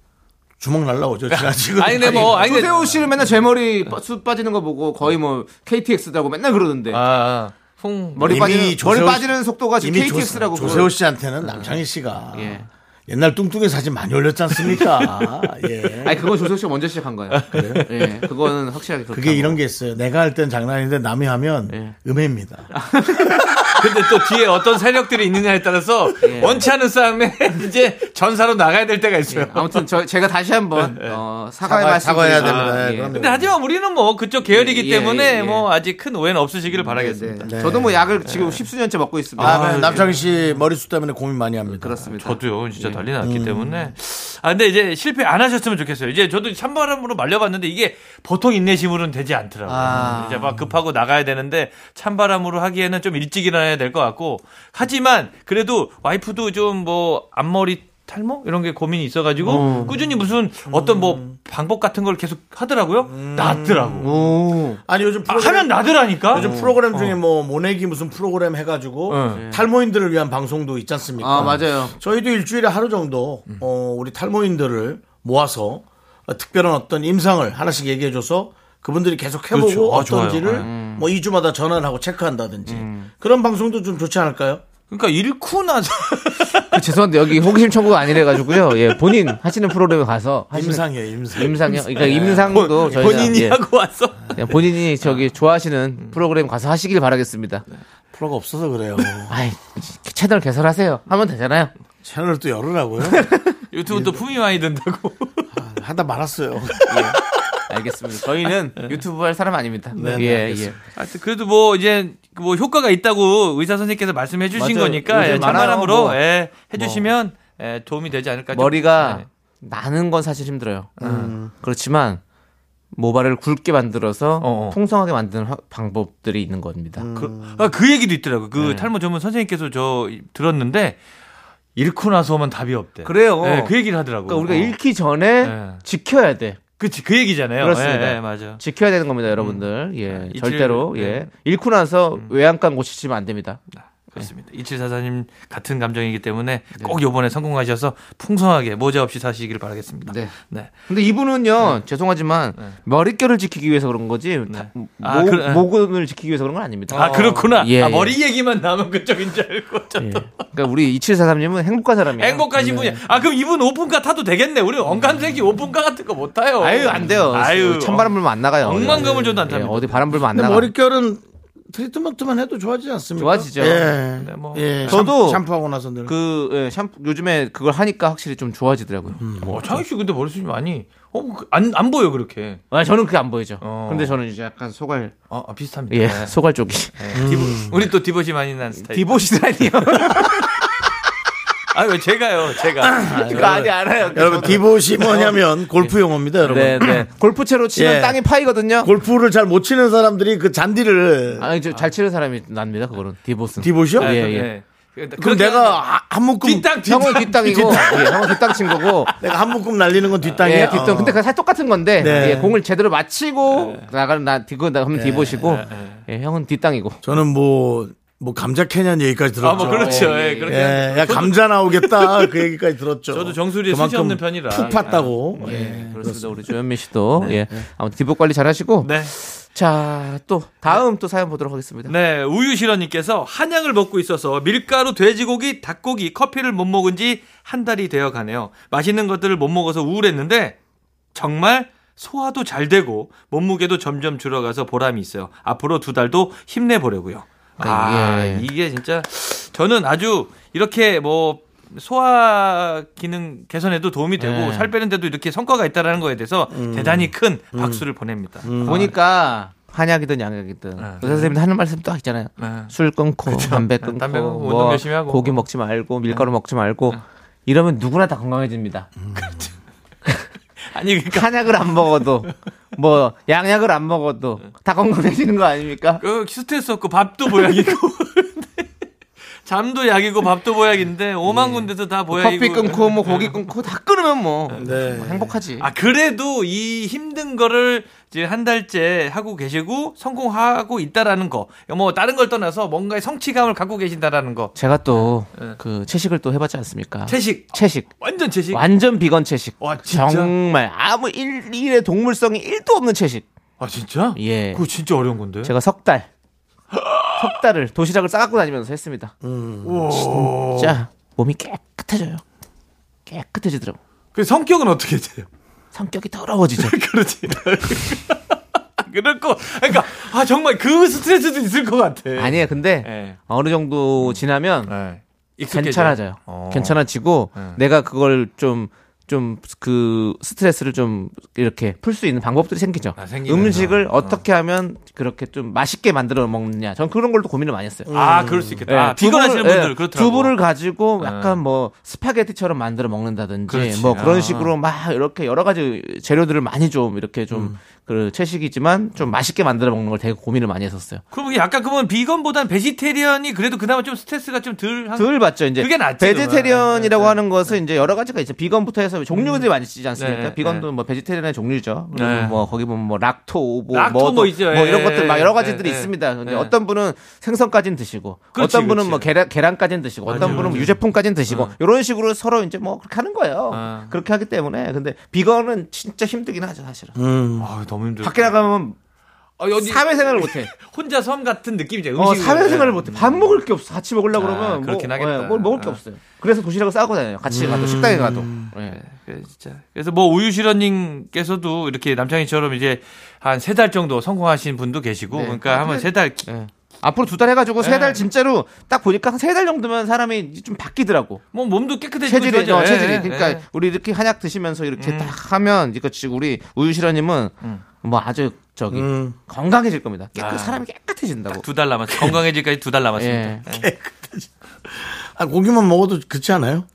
주먹 날라오죠. 지금 아니 근데 뭐 아니 조세호 씨는 맨날 제 머리 빠- 숱 빠지는 거 보고 거의 뭐 KTX라고 맨날 그러던데. 아, 홍 머리 빠지는 조세호 머리 씨- 빠지는 속도가 지금 KTX라고 조, 조세호 씨한테는 남창희 씨가 예. 옛날 뚱뚱이 사진 많이 올렸지 않습니까? 예. 아니 그건 조세호 씨가 먼저 시작한 거예요. 그래요? 예. 그거는 확실하게 그렇다고. 그게 이런 게 있어요. 내가 할 땐 장난인데 남이 하면 예. 음해입니다. 근데 또 뒤에 어떤 세력들이 있느냐에 따라서 예. 원치 않은 싸움에 이제 전사로 나가야 될 때가 있어요. 예. 아무튼 저 제가 다시 한번 어, 사과의 사과- 말씀 사과해야 됩니다. 아, 예, 그럼요. 근데 하지만 우리는 뭐 그쪽 계열이기 예, 예, 때문에 예, 예. 뭐 아직 큰 오해는 없으시기를 바라겠습니다. 네. 저도 뭐 약을 지금 십수년째 먹고 있습니다. 아, 네. 남창희 씨 머리숱 때문에 고민 많이 합니다. 그렇습니다. 저도요, 진짜 예. 난리 났기 음. 때문에. 아, 근데 이제 실패 안 하셨으면 좋겠어요. 이제 저도 찬바람으로 말려봤는데 이게 보통 인내심으로는 되지 않더라고요. 아. 이제 막 급하고 나가야 되는데 찬바람으로 하기에는 좀 일찍 일어나야 될 것 같고. 하지만 그래도 와이프도 좀 뭐 앞머리 탈모 이런 게 고민이 있어가지고 꾸준히 무슨 어떤 뭐 방법 같은 걸 계속 하더라고요. 낫더라고. 오. 아니 요즘 아, 프로그램, 하면 나더라니까. 요즘 프로그램 중에 뭐 모내기 무슨 프로그램 해가지고 어. 탈모인들을 위한 방송도 있지 않습니까? 아 맞아요. 저희도 일주일에 하루 정도 어, 우리 탈모인들을 모아서 어, 특별한 어떤 임상을 하나씩 얘기해줘서 그분들이 계속 해보고 그렇죠. 아, 어떤지를 좋아요. 뭐 2주마다 전화를 하고 체크한다든지 그런 방송도 좀 좋지 않을까요? 그러니까 잃고 나서 그 죄송한데 여기 호기심 청구가 아니래가지고요. 예, 본인 하시는 프로그램에 가서 임상이에요, 임상. 임상이요. 그러니까 임상도 저희가 본인이 예, 하고 왔어. 그냥 본인이 저기 좋아하시는 프로그램 가서 하시길 바라겠습니다. 프로가 없어서 그래요. 아이 채널 개설하세요. 하면 되잖아요. 채널을 또 열으라고요? 유튜브 또 품이 많이 든다고. 하다 말았어요. 알겠습니다. 저희는 유튜브 할 사람 아닙니다. 네, 네, 예, 알겠습니다. 하여튼 그래도 뭐 이제 뭐 효과가 있다고 의사 선생님께서 말씀해 주신 맞아요. 거니까 예, 많아요. 찬바람으로 뭐. 예, 해주시면 예, 도움이 되지 않을까. 예. 좀- 머리가 예. 나는 건 사실 힘들어요. 그렇지만 모발을 굵게 만들어서 어, 어. 풍성하게 만드는 화- 방법들이 있는 겁니다. 그, 아, 그 얘기도 있더라고. 그 네. 탈모 전문 선생님께서 저 들었는데 잃고 나서 오면 답이 없대. 그래요. 예, 그 얘기를 하더라고. 그러니까 우리가 어. 잃기 전에 네. 지켜야 돼. 그치 그 얘기잖아요. 그렇습니다. 예, 예, 맞아. 지켜야 되는 겁니다, 여러분들. 예, 이틀- 절대로 네. 예 잃고 나서 외양간 고치시면 안 됩니다. 그렇습니다. 이칠사사님 같은 감정이기 때문에 꼭 요번에 성공하셔서 풍성하게 모자 없이 사시길 바라겠습니다. 네. 네. 근데 이분은요, 죄송하지만 네. 머릿결을 지키기 위해서 그런 거지 다- 모, 아, 그- 아. 모근을 지키기 위해서 그런 건 아닙니다. 아 그렇구나. 예, 아, 예. 머리 얘기만 나오면 그쪽인 줄 알고. 저 예. 그러니까 우리 2743님은 행복한 사람이에요. 행복하신 분이. 아 그럼 이분 오픈카 타도 되겠네. 우리 언간생기 오픈카 같은 거 못 타요. 아유 안 돼요. 아유 찬바람 불면 안 나가요. 억만금을 줘도 안 예, 탑니다. 어디 바람 불면 안 근데 나가. 머릿결은 트리트먼트만 해도 좋아지지 않습니까? 좋아지죠. 예. 네, 뭐. 예. 저도 샴 푸, 하고 나서 늘. 그 예, 샴푸 요즘에 그걸 하니까 확실히 좀 좋아지더라고요. 어, 창희 씨 근데 머리숱이 많이 어안안 안 보여 그렇게. 아, 저는 그게 안 보이죠. 어. 근데 저는 이제 약간 소갈 어, 아, 비슷합니다. 예 네. 소갈 쪽이 네, divo, 우리 또 divot이 많이 난 스타일. divot이라니요. 아, 왜 제가요, 제가. 그거 아니 알아요. 여러분 divot이 뭐냐면 골프 용어입니다, 여러분. 네, 네. 골프채로 치면 예. 땅이 파이거든요. 골프를 잘 못 치는 사람들이 그 잔디를 아니 저 잘 치는 사람이 납니다. 그거는 divot은. divot이요? 예, 네, 예. 네. 그럼 내가 하- 한 묶음 뒷땅, 뒷땅. 형은 뒷땅이고, 예, 형은 뒷땅 친 거고. 내가 한 묶음 날리는 건 뒷땅이야. 예, 뒷땅. 근데 그게 다 똑같은 건데, 네. 예, 공을 제대로 맞히고 나가는 나 디고 나 하면 디보시고, 예, 형은 뒷땅이고. 저는 뭐, 뭐 감자 캐년 얘기까지 들었죠. 아, 뭐 그렇죠. 예, 예, 예, 그렇게. 예, 야 감자 나오겠다 그 얘기까지 들었죠. 저도 정수리에 숱이 없는 편이라. 푹 팠다고. 예, 예. 그렇습니다. 우리 조현미 씨도, 예. 아무튼 디보 관리 잘 하시고, 네. 자, 또 다음 또 사연 보도록 하겠습니다. 네, 우유실원님께서 한약을 먹고 있어서 밀가루, 돼지고기, 닭고기, 커피를 못 먹은 지 한 달이 되어 가네요. 맛있는 것들을 못 먹어서 우울했는데 정말 소화도 잘 되고 몸무게도 점점 줄어가서 보람이 있어요. 앞으로 두 달도 힘내보려고요. 아, 예. 이게 진짜 저는 아주 이렇게 뭐 소화 기능 개선에도 도움이 되고 네. 살 빼는데도 이렇게 성과가 있다라는 거에 대해서 대단히 큰 박수를 보냅니다. 보니까 한약이든 양약이든 네. 의사 선생님도 하는 말씀 또 있잖아요. 네. 술 끊고 담배 끊고 담배 끊고, 뭐. 고기 먹지 말고 밀가루 먹지 말고 이러면 누구나 다 건강해집니다. 아니 그러니까 한약을 안 먹어도 뭐 양약을 안 먹어도 다 건강해지는 거 아닙니까? 그 스트레스 없고 밥도 보약이고 잠도 약이고 밥도 보약인데 오만 군데서 다 보약이고 커피 끊고 뭐 고기 끊고 다 끊으면 뭐 네. 행복하지. 아 그래도 이 힘든 거를 이제 한 달째 하고 계시고 성공하고 있다라는 거. 뭐 다른 걸 떠나서 뭔가의 성취감을 갖고 계신다라는 거. 제가 또 네. 그 채식을 또 해봤지 않습니까? 채식 채식. 완전 채식. 완전 비건 채식. 와, 진짜? 정말 아무 일, 일의 동물성이 1도 없는 채식. 아 진짜? 예. 그거 진짜 어려운 건데. 제가 석 달. 석 달을 도시락을 싸갖고 다니면서 했습니다. 진짜 몸이 깨끗해져요. 깨끗해지더라고. 그 성격은 어떻게 돼요? 성격이 더러워지죠. 그렇지. 그렇고 그러니까 아 정말 그 스트레스도 있을 것 같아. 아니에요. 근데 예. 어느 정도 지나면 네. 괜찮아져요. 어. 괜찮아지고 네. 내가 그걸 좀 좀 그 스트레스를 좀 이렇게 풀 수 있는 방법들이 생기죠. 아. 음식을 어 떻게 하면 그렇게 좀 맛있게 만들어 먹느냐. 전 그런 걸도 고민을 많이 했어요. 아 그럴 수 있겠다. 예, 아, 비건 하시는 두부를, 분들 예, 그렇더라고. 두부를 가지고 예. 약간 뭐 스파게티처럼 만들어 먹는다든지 그렇지. 뭐 그런 아. 식으로 막 이렇게 여러 가지 재료들을 많이 좀 이렇게 좀 음. 그 채식이지만 좀 맛있게 만들어 먹는 걸 되게 고민을 많이 했었어요. 그럼 약간 그러면 비건보단 vegetarian이 그래도 그나마 좀 스트레스가 좀덜 한... 덜 받죠. 이제 그게 낫지, vegetarian이라고 그러면. 하는 것은 이제 여러 가지가 있죠. 비건부터 해서 종류들이 많이 쓰지 않습니까? 네, 비건도 네. 뭐 vegetarian의 종류죠. 그리고 네. 뭐 거기 보면 뭐 lacto 뭐 lacto 뭐, 뭐 있죠. 뭐 이런 예, 것들 막 여러 예, 가지들이 예, 있습니다. 근데 예. 어떤 분은 생선까지는 드시고 그렇지, 어떤 분은 그렇지. 뭐 계란 계란까지는 드시고 어떤 맞아요, 분은 맞아요. 유제품까지는 드시고 이런 식으로 서로 이제 뭐 그렇게 하는 거예요. 아. 그렇게 하기 때문에 근데 비건은 진짜 힘들긴 하죠, 사실은. 아, 너무 힘들어. 밖에 나가면 아, 어디 사회생활을 못 해. 혼자 섬 같은 느낌이죠. 어, 음식을. 사회생활을 못해. 밥 먹을 게 없어. 같이 먹으려고 아, 그러면. 그렇긴 뭐, 하겠다. 예, 뭘 먹을 게 아. 없어요. 그래서 도시락을 싸고 다녀요. 같이 가도, 식당에 가도. 예. 그래, 진짜. 그래서 뭐 우유실원님께서도 이렇게 남창희처럼 이제 한 세 달 정도 성공하신 분도 계시고, 네. 그러니까 한번 세 달. 예. 앞으로 두 달 해가지고 세 네. 달 진짜로 딱 보니까 한 세 달 정도면 사람이 좀 바뀌더라고. 뭐 몸도 깨끗해지고 체질이. 어, 체질이. 예, 그러니까 예. 우리 이렇게 한약 드시면서 이렇게 딱 하면, 이거 지금 우리 우유실원님은 뭐 아주 저기 음. 건강해질 겁니다. 깨끗, 아. 사람이 깨끗해진다고. 두 달 남았어요. 건강해질까지 두 달 남았습니다. 예. 예. 아, 고기만 먹어도 그렇지 않아요?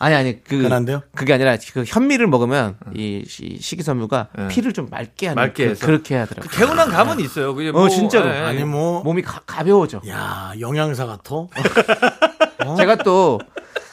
아니 아니 그 편한데요? 그게 아니라 그 현미를 먹으면 이 시- 식이섬유가 예. 피를 좀 맑게 하는 맑게 그, 해서. 그렇게 하더라고요. 개운한 감은 있어요. 그게 뭐, 어, 진짜로. 예, 예. 아니 뭐 몸이 가, 가벼워져. 야, 영양사 같아. 제가 또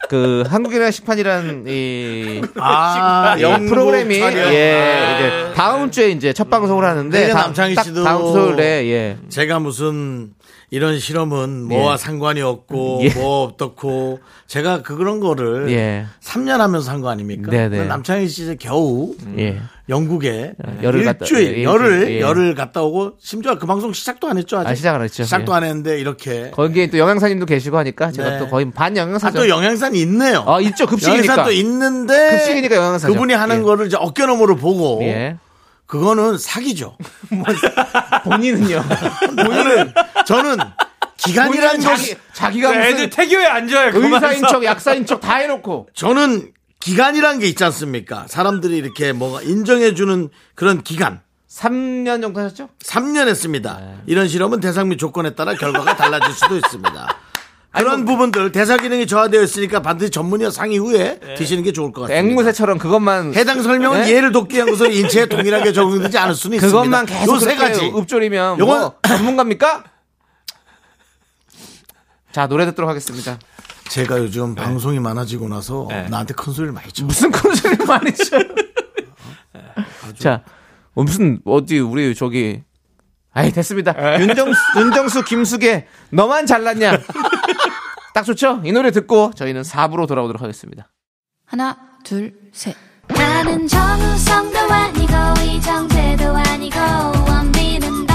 그 한국인의 식판이란 이 아, 이 영국 프로그램이 촬영. 예 이제 다음 주에 이제 첫 방송을 하는데 내년 다- 남창희 딱 씨도 다음 토요일에 예 제가 무슨 이런 실험은 뭐와 예. 상관이 없고 예. 뭐 어떻고 제가 그런 거를 예. 3년 하면서 한 거 아닙니까? 네네. 남창희 씨 겨우 예. 영국에 열흘 갔다- 일주일 예, 열흘 예. 열흘 갔다 오고 심지어 그 방송 시작도 안 했죠 아직. 아, 시작을 안 했죠. 시작도 예. 안 했는데 이렇게 거기에 또 영양사님도 계시고 하니까 제가 네. 또 거의 반 아, 영양사죠. 또 영양사는 있네요. 아, 있죠. 급식이니까. 영양사 또 있는데 급식이니까 영양사죠. 그분이 하는 예. 거를 이제 어깨너머로 보고 예. 그거는 사기죠. 본인은요. 본인은 저는 것 자기 자기가 그 애들 무슨 태교에 앉아요. 의사인 척, 약사인 척 다 해놓고 저는 기간이란 게 있지 않습니까? 사람들이 이렇게 뭐가 인정해주는 그런 기간. 3년 정도 하셨죠? 3년 했습니다. 네. 이런 실험은 대상 및 조건에 따라 결과가 달라질 수도 있습니다. 그런 뭐 부분들 대사 기능이 저하되어 있으니까 반드시 전문의와 상의 후에 드시는 게 좋을 것 같습니다. 앵무새처럼 그것만 해당 설명은 네? 이해를 돕기 위한 것으로 인체에 동일하게 적용되지 않을 수는 있습니다. 그것만 계속 그렇게 가지. 읊조리면 요건- 뭐 전문가입니까? 자 노래 듣도록 하겠습니다. 제가 요즘 방송이 많아지고 나서 네. 나한테 큰 소리를 많이 쳐. 무슨 컨셉이 많으셔? 자 어, 무슨 어디 우리 저기 아이 됐습니다. 윤정수, 윤정수 김숙의 너만 잘났냐? 딱 좋죠? 이 노래 듣고 저희는 4부로 돌아오도록 하겠습니다. 하나, 둘, 셋. 나는 정우성도 아니고 이정재도 아니고 원빈은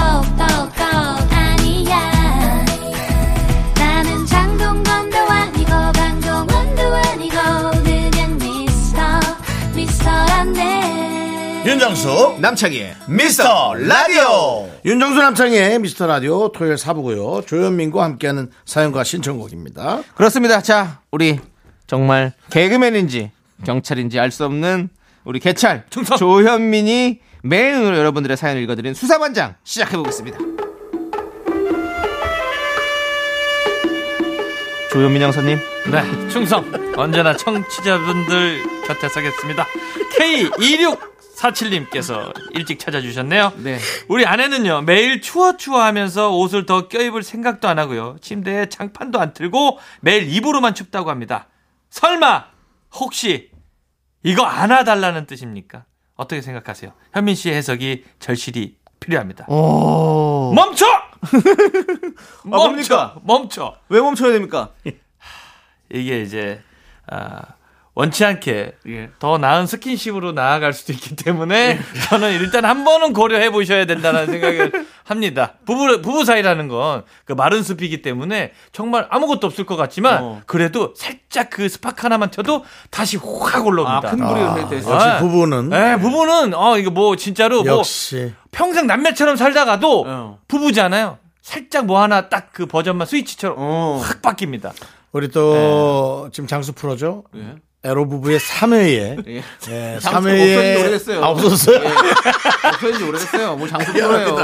윤정수 남창희의 미스터 라디오 윤정수 남창의 미스터 라디오 토요일 사부고요 조현민과 함께하는 사연과 신청곡입니다 그렇습니다. 자, 우리 정말 개그맨인지 경찰인지 알 수 없는 우리 개찰 조현민이 매일 오늘 여러분들의 사연을 읽어드리는 수사반장 시작해 보겠습니다. 조현민 형사님, 네, 충성. 언제나 청취자분들 곁에 서겠습니다. K2647님께서 일찍 찾아주셨네요. 네. 우리 아내는요, 매일 추워 추워 하면서 옷을 더 껴입을 생각도 안 하고요. 침대에 장판도 안 틀고 매일 입으로만 춥다고 합니다. 설마, 혹시, 이거 안아달라는 뜻입니까? 어떻게 생각하세요? 현민 씨의 해석이 절실히 필요합니다. 오, 멈춰! 멈춰! 뭡니까? 멈춰! 왜 멈춰야 됩니까? 이게 이제 아, 원치 않게 예. 더 나은 스킨십으로 나아갈 수도 있기 때문에 저는 일단 한 번은 고려해 보셔야 된다는 생각을 합니다. 부부 부부 사이라는 건 그 마른 숲이기 때문에 정말 아무것도 없을 것 같지만 어. 그래도 살짝 그 스파크 하나만 켜도 다시 확 올라옵니다. 아, 큰 불이 돼서 역시 아. 부부는 네, 부부는 어 이거 뭐 진짜로 뭐 역시 평생 남매처럼 살다가도 어. 부부잖아요. 살짝 뭐 하나 딱 그 버전만 스위치처럼 어. 확 바뀝니다. 우리 또 지금 장수 프로죠 에로 부부의 3회에 예. 예, 장수 3회에 없어진 지 오래됐어요. 아, 없었어요? 없어진 지 오래됐어요. 뭐 장수 프로예요.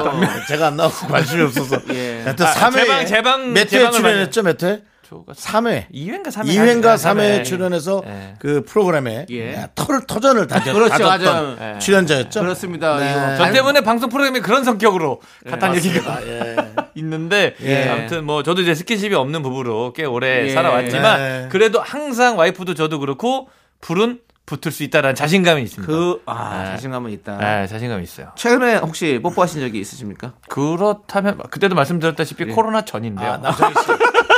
제가 안 나오고 관심이 없어서 예. 하여튼 아, 3회 제방, 제방, 몇회 제방을 출연했죠 몇 회? 3회 2회인가 3회 2회인가 3회 출연해서 예. 그 프로그램에 예. 털을 터전을 다졌, 그렇죠, 다졌던 맞아요. 출연자였죠. 그렇습니다. 네. 저 때문에 방송 프로그램이 그런 성격으로 갔다는 얘기가. 예. 있는데 예. 아무튼 뭐 저도 이제 스킨십이 없는 부부로 꽤 오래 예. 살아왔지만 네. 그래도 항상 와이프도 저도 그렇고 불은 붙을 수 있다라는 자신감이 있습니다. 그, 아, 네. 자신감은 있다. 네, 자신감이 있어요. 최근에 혹시 뽀뽀하신 적이 있으십니까? 그렇다면 그때도 말씀드렸다시피 코로나 전인데요. 아, 남창희 씨.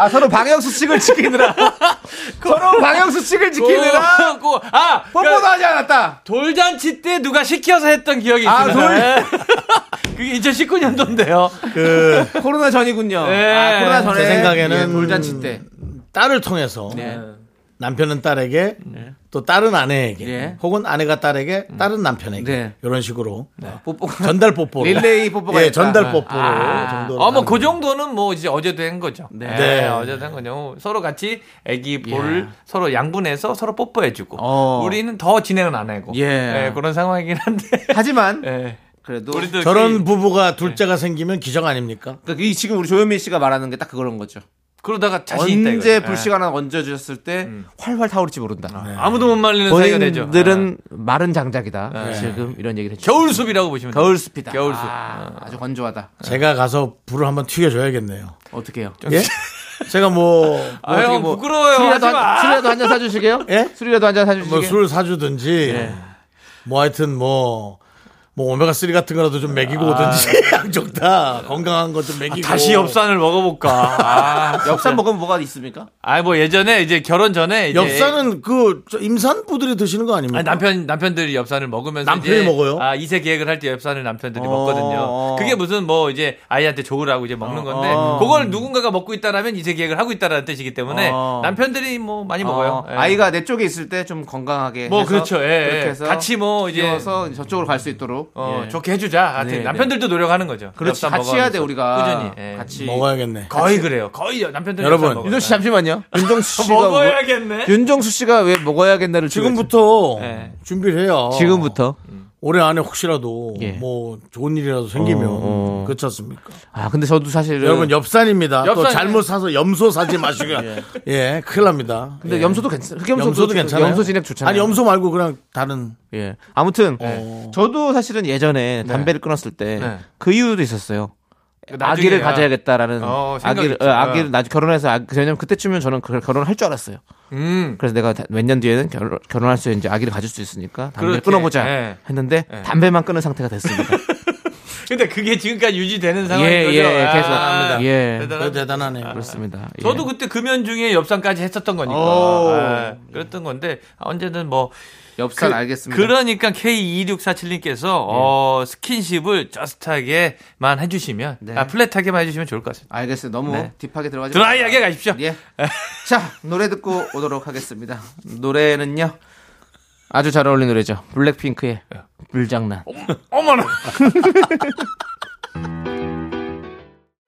아, 서로 방역수칙을 지키느라. 서로 방역수칙을 지키느라. 그, 그, 아, 뽀뽀도 그러니까 하지 않았다. 돌잔치 때 누가 시켜서 했던 기억이 아, 있습니다. 네. 그게 2019년도인데요. 그 코로나 전이군요. 네. 아, 코로나 전에. 제 생각에는 예, 돌잔치 때. 딸을 통해서 네. 남편은 딸에게 또 딸은 아내에게 예. 혹은 아내가 딸에게 딸은 남편에게 네. 이런 식으로 뽀뽀. 전달 뽀뽀로 릴레이 뽀뽀가 예. 전달 뽀뽀로 아, 정도로 어, 뭐, 하는 그 정도는 뭐, 이제 어제도 한 거죠. 네. 네. 어제도 한 거죠. 서로 같이 애기 볼 예. 서로 양분해서 서로 뽀뽀해주고. 어. 우리는 더 진행은 안 하고. 예. 네, 그런 상황이긴 한데. 하지만, 예. 그래도. 저런 그- 부부가 둘째가 생기면 기적 아닙니까? 그러니까 이 지금 우리 조현민 씨가 말하는 게 딱 그런 거죠. 그러다가 자신 있다. 언제 이거죠. 불씨가 하나 얹어주셨을 때 활활 타오를지 모른다. 예. 아무도 못 말리는 사이가 되죠. 본인들은 마른 장작이다. 네. 지금 이런 얘기를 했죠. 겨울숲이라고 보시면 돼요. 겨울숲이다. 겨울숲. 아, 아주 건조하다. 제가 가서 불을 한번 튀겨줘야겠네요. 어떻게 해요? 예? 제가 뭐, 아, 형, 부끄러워요. 술이라도, 하지 마. 한, 술이라도 한 잔 사주시게요? 예? 술이라도 한 잔 사주시게요? 뭐 술 사주든지, 뭐 하여튼 뭐, 뭐 오메가 3 같은 거라도 좀 먹이고 오든지, 양쪽 다 건강한 거좀 먹이고. 다시 엽산을 먹어볼까. 아, 엽산 먹으면 뭐가 있습니까? 아, 뭐 예전에 이제 결혼 전에 이제 엽산은 그, 저 임산부들이 드시는 거 아닙니까? 아니, 남편 남편들이 엽산을 먹으면서 남편이 이제 먹어요? 아 이세 계획을 할 때 엽산을 남편들이 어, 먹거든요. 어. 그게 무슨 뭐 이제 아이한테 좋으라고 이제 먹는 건데 어. 그걸 누군가가 먹고 있다라면 이세 계획을 하고 있다라는 뜻이기 때문에 어. 남편들이 뭐 많이 먹어요. 어, 예. 아이가 내 쪽에 있을 때 좀 건강하게. 뭐 해서 그렇죠. 예, 그렇게 예. 해서 같이 뭐 이제 저쪽으로 갈 수 있도록. 어, 예. 좋게 해주자. 하여튼 네, 남편들도 노력하는 거죠. 그렇지. 같이 해야 돼. 우리가. 꾸준히. 예. 같이. 먹어야겠네. 거의 그래요. 거의 남편들 여러분, 윤정수 씨 잠시만요. 윤정수 씨가. 먹어야겠네. 왜- 윤정수 씨가 왜 먹어야겠나를 지금부터 네. 준비를 해요. 지금부터. 올해 안에 혹시라도 예. 뭐 좋은 일이라도 생기면 어, 어. 그렇지 않습니까? 아, 근데 저도 사실은. 여러분 엽산입니다. 또 엽산. 잘못 사서 염소 사지 마시고요. 예, 큰일 납니다. 근데 예. 염소도 괜찮, 흑염소도 염소도 좋- 괜찮아요. 염소 진액 좋잖아요. 아니 염소 말고 그냥 다른 예. 아무튼 어. 저도 사실은 예전에 담배를 끊었을 때그 네. 이유도 있었어요. 아기를 가져야겠다라는 어, 생각이 아기를. 어, 아기를 나중 결혼해서 아, 왜냐면 그때쯤이면 저는 그 결혼을 할줄 알았어요. 음. 그래서 내가 몇 년 뒤에는 결혼, 결혼할 수 이제 아기를 가질 수 있으니까 담배 그렇게, 끊어보자 예. 했는데 담배만 끊은 상태가 됐습니다. 근데 그게 지금까지 유지되는 상황인 예, 거죠. 예, 아, 계속. 예. 대단하다. 대단하네요. 그렇습니다. 예. 저도 그때 금연 중에 엽산까지 했었던 거니까. 오. 아, 그랬던 건데 언제든 뭐 엽산 그- 알겠습니다. 예. 그러니까 K2647님께서 어, 스킨십을 just하게만 해주시면 네. 아, flat하게만 해주시면 좋을 것 같습니다. 알겠어요. 너무 네. deep하게 들어가지 드라이하게 가십시오. 예. 자, 노래 듣고 오도록 하겠습니다. 노래는요. 아주 잘 어울리는 노래죠. 블랙핑크의 불장난. 어머나.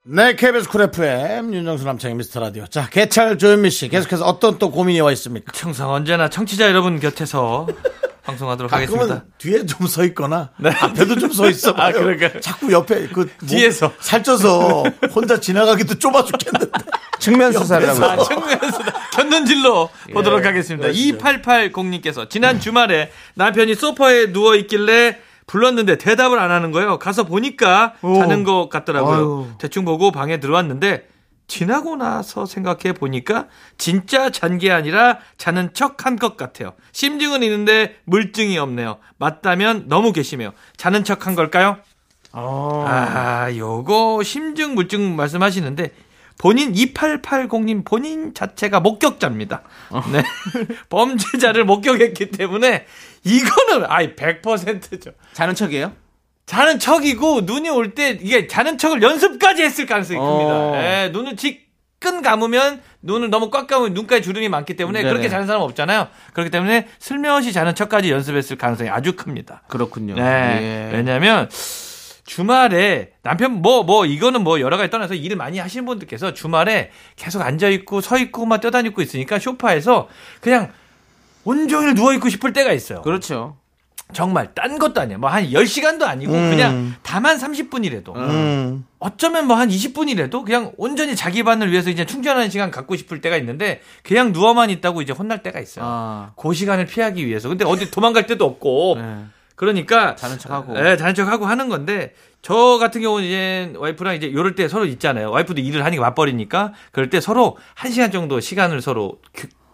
네, KBS 쿨 FM 윤정수 남창희 미스터 라디오. 자, 개찰 조현미 씨 계속해서 어떤 또 고민이 와 있습니까? 항상 언제나 청취자 여러분 곁에서 방송하도록 하겠습니다. 뒤에 좀 서 있거나 앞에도 좀 서 있어. 아, 그러니까요. 자꾸 옆에 그뭐 뒤에서. 살쪄서 혼자 지나가기도 좁아 죽겠는데. 측면 수사를 하고 아, 있어요. 측면에서 견눈질로 예, 보도록 하겠습니다. 그렇죠. 2880님께서 지난 주말에 남편이 소파에 누워 있길래 불렀는데 대답을 안 하는 거예요. 가서 보니까 자는 것 같더라고요. 아유. 대충 보고 방에 들어왔는데 지나고 나서 생각해 보니까 진짜 잔 게 아니라 자는 척 한 것 같아요. 심증은 있는데 물증이 없네요. 맞다면 너무 괘씸해요. 자는 척 한 걸까요? 아, 요거 심증 물증 말씀하시는데 본인 2880님 본인 자체가 목격자입니다. 네. 범죄자를 목격했기 때문에 이거는 아이 100%죠. 자는 척이에요? 자는 척이고 눈이 올 때 이게 자는 척을 연습까지 했을 가능성이 어. 큽니다. 예, 눈을 지끈 감으면 눈을 너무 꽉 감으면 눈가에 주름이 많기 때문에 네네. 그렇게 자는 사람 없잖아요. 그렇기 때문에 슬며시 자는 척까지 연습했을 가능성이 아주 큽니다. 그렇군요. 네. 예. 왜냐면 주말에 남편 뭐뭐 이거는 뭐 여러 가지 떠나서 일을 많이 하시는 분들께서 주말에 계속 앉아 있고 서 있고만 떠다니고 있으니까 소파에서 그냥 온종일 누워 있고 싶을 때가 있어요. 그렇죠. 정말 딴 것도 아니야. 뭐 한 10시간도 아니고 그냥 다만 30분이라도 음. 어쩌면 뭐 한 20분이라도 그냥 온전히 자기 반을 위해서 이제 충전하는 시간 갖고 싶을 때가 있는데 그냥 누워만 있다고 이제 혼날 때가 있어요. 아. 그 시간을 피하기 위해서. 근데 어디 도망갈 데도 없고 네. 그러니까 자는 척하고. 네, 자는 척하고 하는 건데 저 같은 경우는 이제 와이프랑 이제 요럴 때 서로 있잖아요. 와이프도 일을 하니까 맞벌이니까 그럴 때 서로 한 시간 정도 시간을 서로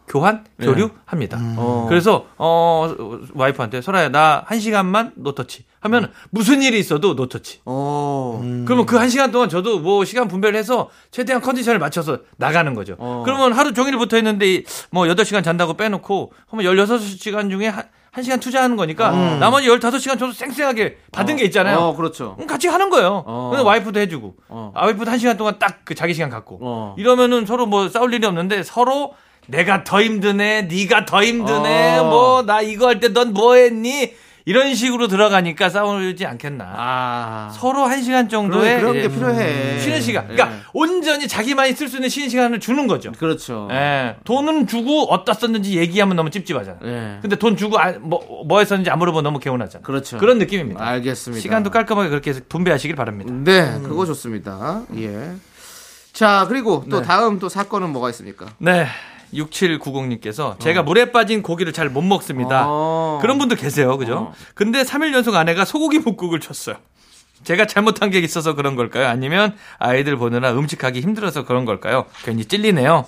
교, 환 교류합니다. 어. 그래서 어 와이프한테 설아야 나 한 시간만 노터치 하면 무슨 일이 있어도 노터치. 어. 그러면 그 한 시간 동안 저도 뭐 시간 분배를 해서 최대한 컨디션을 맞춰서 나가는 거죠. 어. 그러면 하루 종일 붙어 있는데 뭐 8시간 잔다고 빼놓고 하면 16시간 중에 한, 한 시간 투자하는 거니까 나머지 15시간 저도 쌩쌩하게 받은 게 있잖아요. 어, 그렇죠. 그럼 같이 하는 거예요. 어. 근데 와이프도 해주고, 어. 아, 와이프도 한 시간 동안 딱 그 자기 시간 갖고. 어. 이러면은 서로 뭐 싸울 일이 없는데 서로 내가 더 힘드네, 네가 더 힘드네, 어. 뭐나 이거 할 때 넌 뭐 했니? 이런 식으로 들어가니까 싸우지 않겠나. 아. 서로 한 시간 정도의 그런, 그런 게 필요해. 쉬는 시간. 그러니까 예. 온전히 자기만이 쓸 수 있는 쉬는 시간을 주는 거죠. 그렇죠. 예. 돈은 주고 어디다 썼는지 얘기하면 너무 찝찝하잖아. 예. 근데 돈 주고 아, 뭐, 뭐 했었는지 안 물어보면 너무 개운하잖아. 그렇죠. 그런 느낌입니다. 알겠습니다. 시간도 깔끔하게 그렇게 해서 분배하시길 바랍니다. 네, 그거 좋습니다. 예. 자, 그리고 또 네. 다음 또 사건은 뭐가 있습니까? 네. 6790님께서 제가 물에 빠진 고기를 잘 못 먹습니다. 어. 그런 분도 계세요. 그죠? 어. 근데 3일 연속 아내가 소고기 묵국을 줬어요. 제가 잘못한 게 있어서 그런 걸까요? 아니면 아이들 보느라 음식하기 힘들어서 그런 걸까요? 괜히 찔리네요.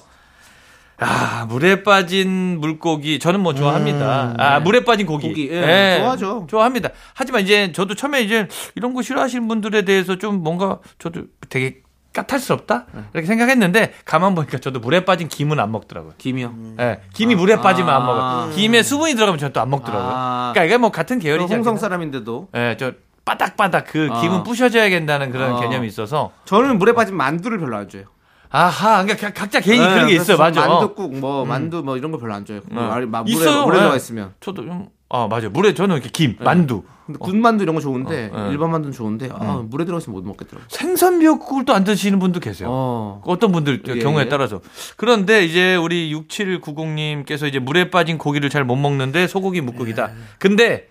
아, 물에 빠진 물고기 저는 뭐 좋아합니다. 아, 물에 빠진 고기. 고기, 예, 좋아하죠. 좋아합니다. 하지만 이제 저도 처음에 이제 이런 거 싫어하시는 분들에 대해서 좀 뭔가 저도 되게 까탈스럽다? 이렇게 생각했는데 가만 보니까 저도 물에 빠진 김은 안 먹더라고요. 김이요. 예, 김이 물에 빠지면 안 아. 먹어요. 김에 수분이 들어가면 저는 또 안 먹더라고요. 아. 그러니까 이게 뭐 같은 저 계열이지 홍성? 사람인데도 예, 저 바닥바닥 그 아. 김은 부셔져야 된다는 그런 아. 개념이 있어서 저는 물에 빠진 만두를 별로 안 좋아해요. 아하, 그러니까 각- 각자 개인이 네, 그런 게 있어요, 맞아. 만두국 뭐 만두 뭐 이런 거 별로 안 좋아해요. 어. 뭐, 막 물에 있어요. 물에 네. 들어가 있으면. 저도 좀, 아 맞아. 물에 저는 이렇게 김, 만두, 근데 군만두 이런 거 좋은데 어, 어. 일반 만두는 좋은데 아, 물에 들어가 있으면 못 먹겠더라고요. 생선 미역국을 또 안 드시는 분도 계세요. 어. 어떤 분들 예, 경우에 예. 따라서 그런데 이제 우리 6790님께서 이제 물에 빠진 고기를 잘 못 먹는데 소고기 묵국이다. 예. 근데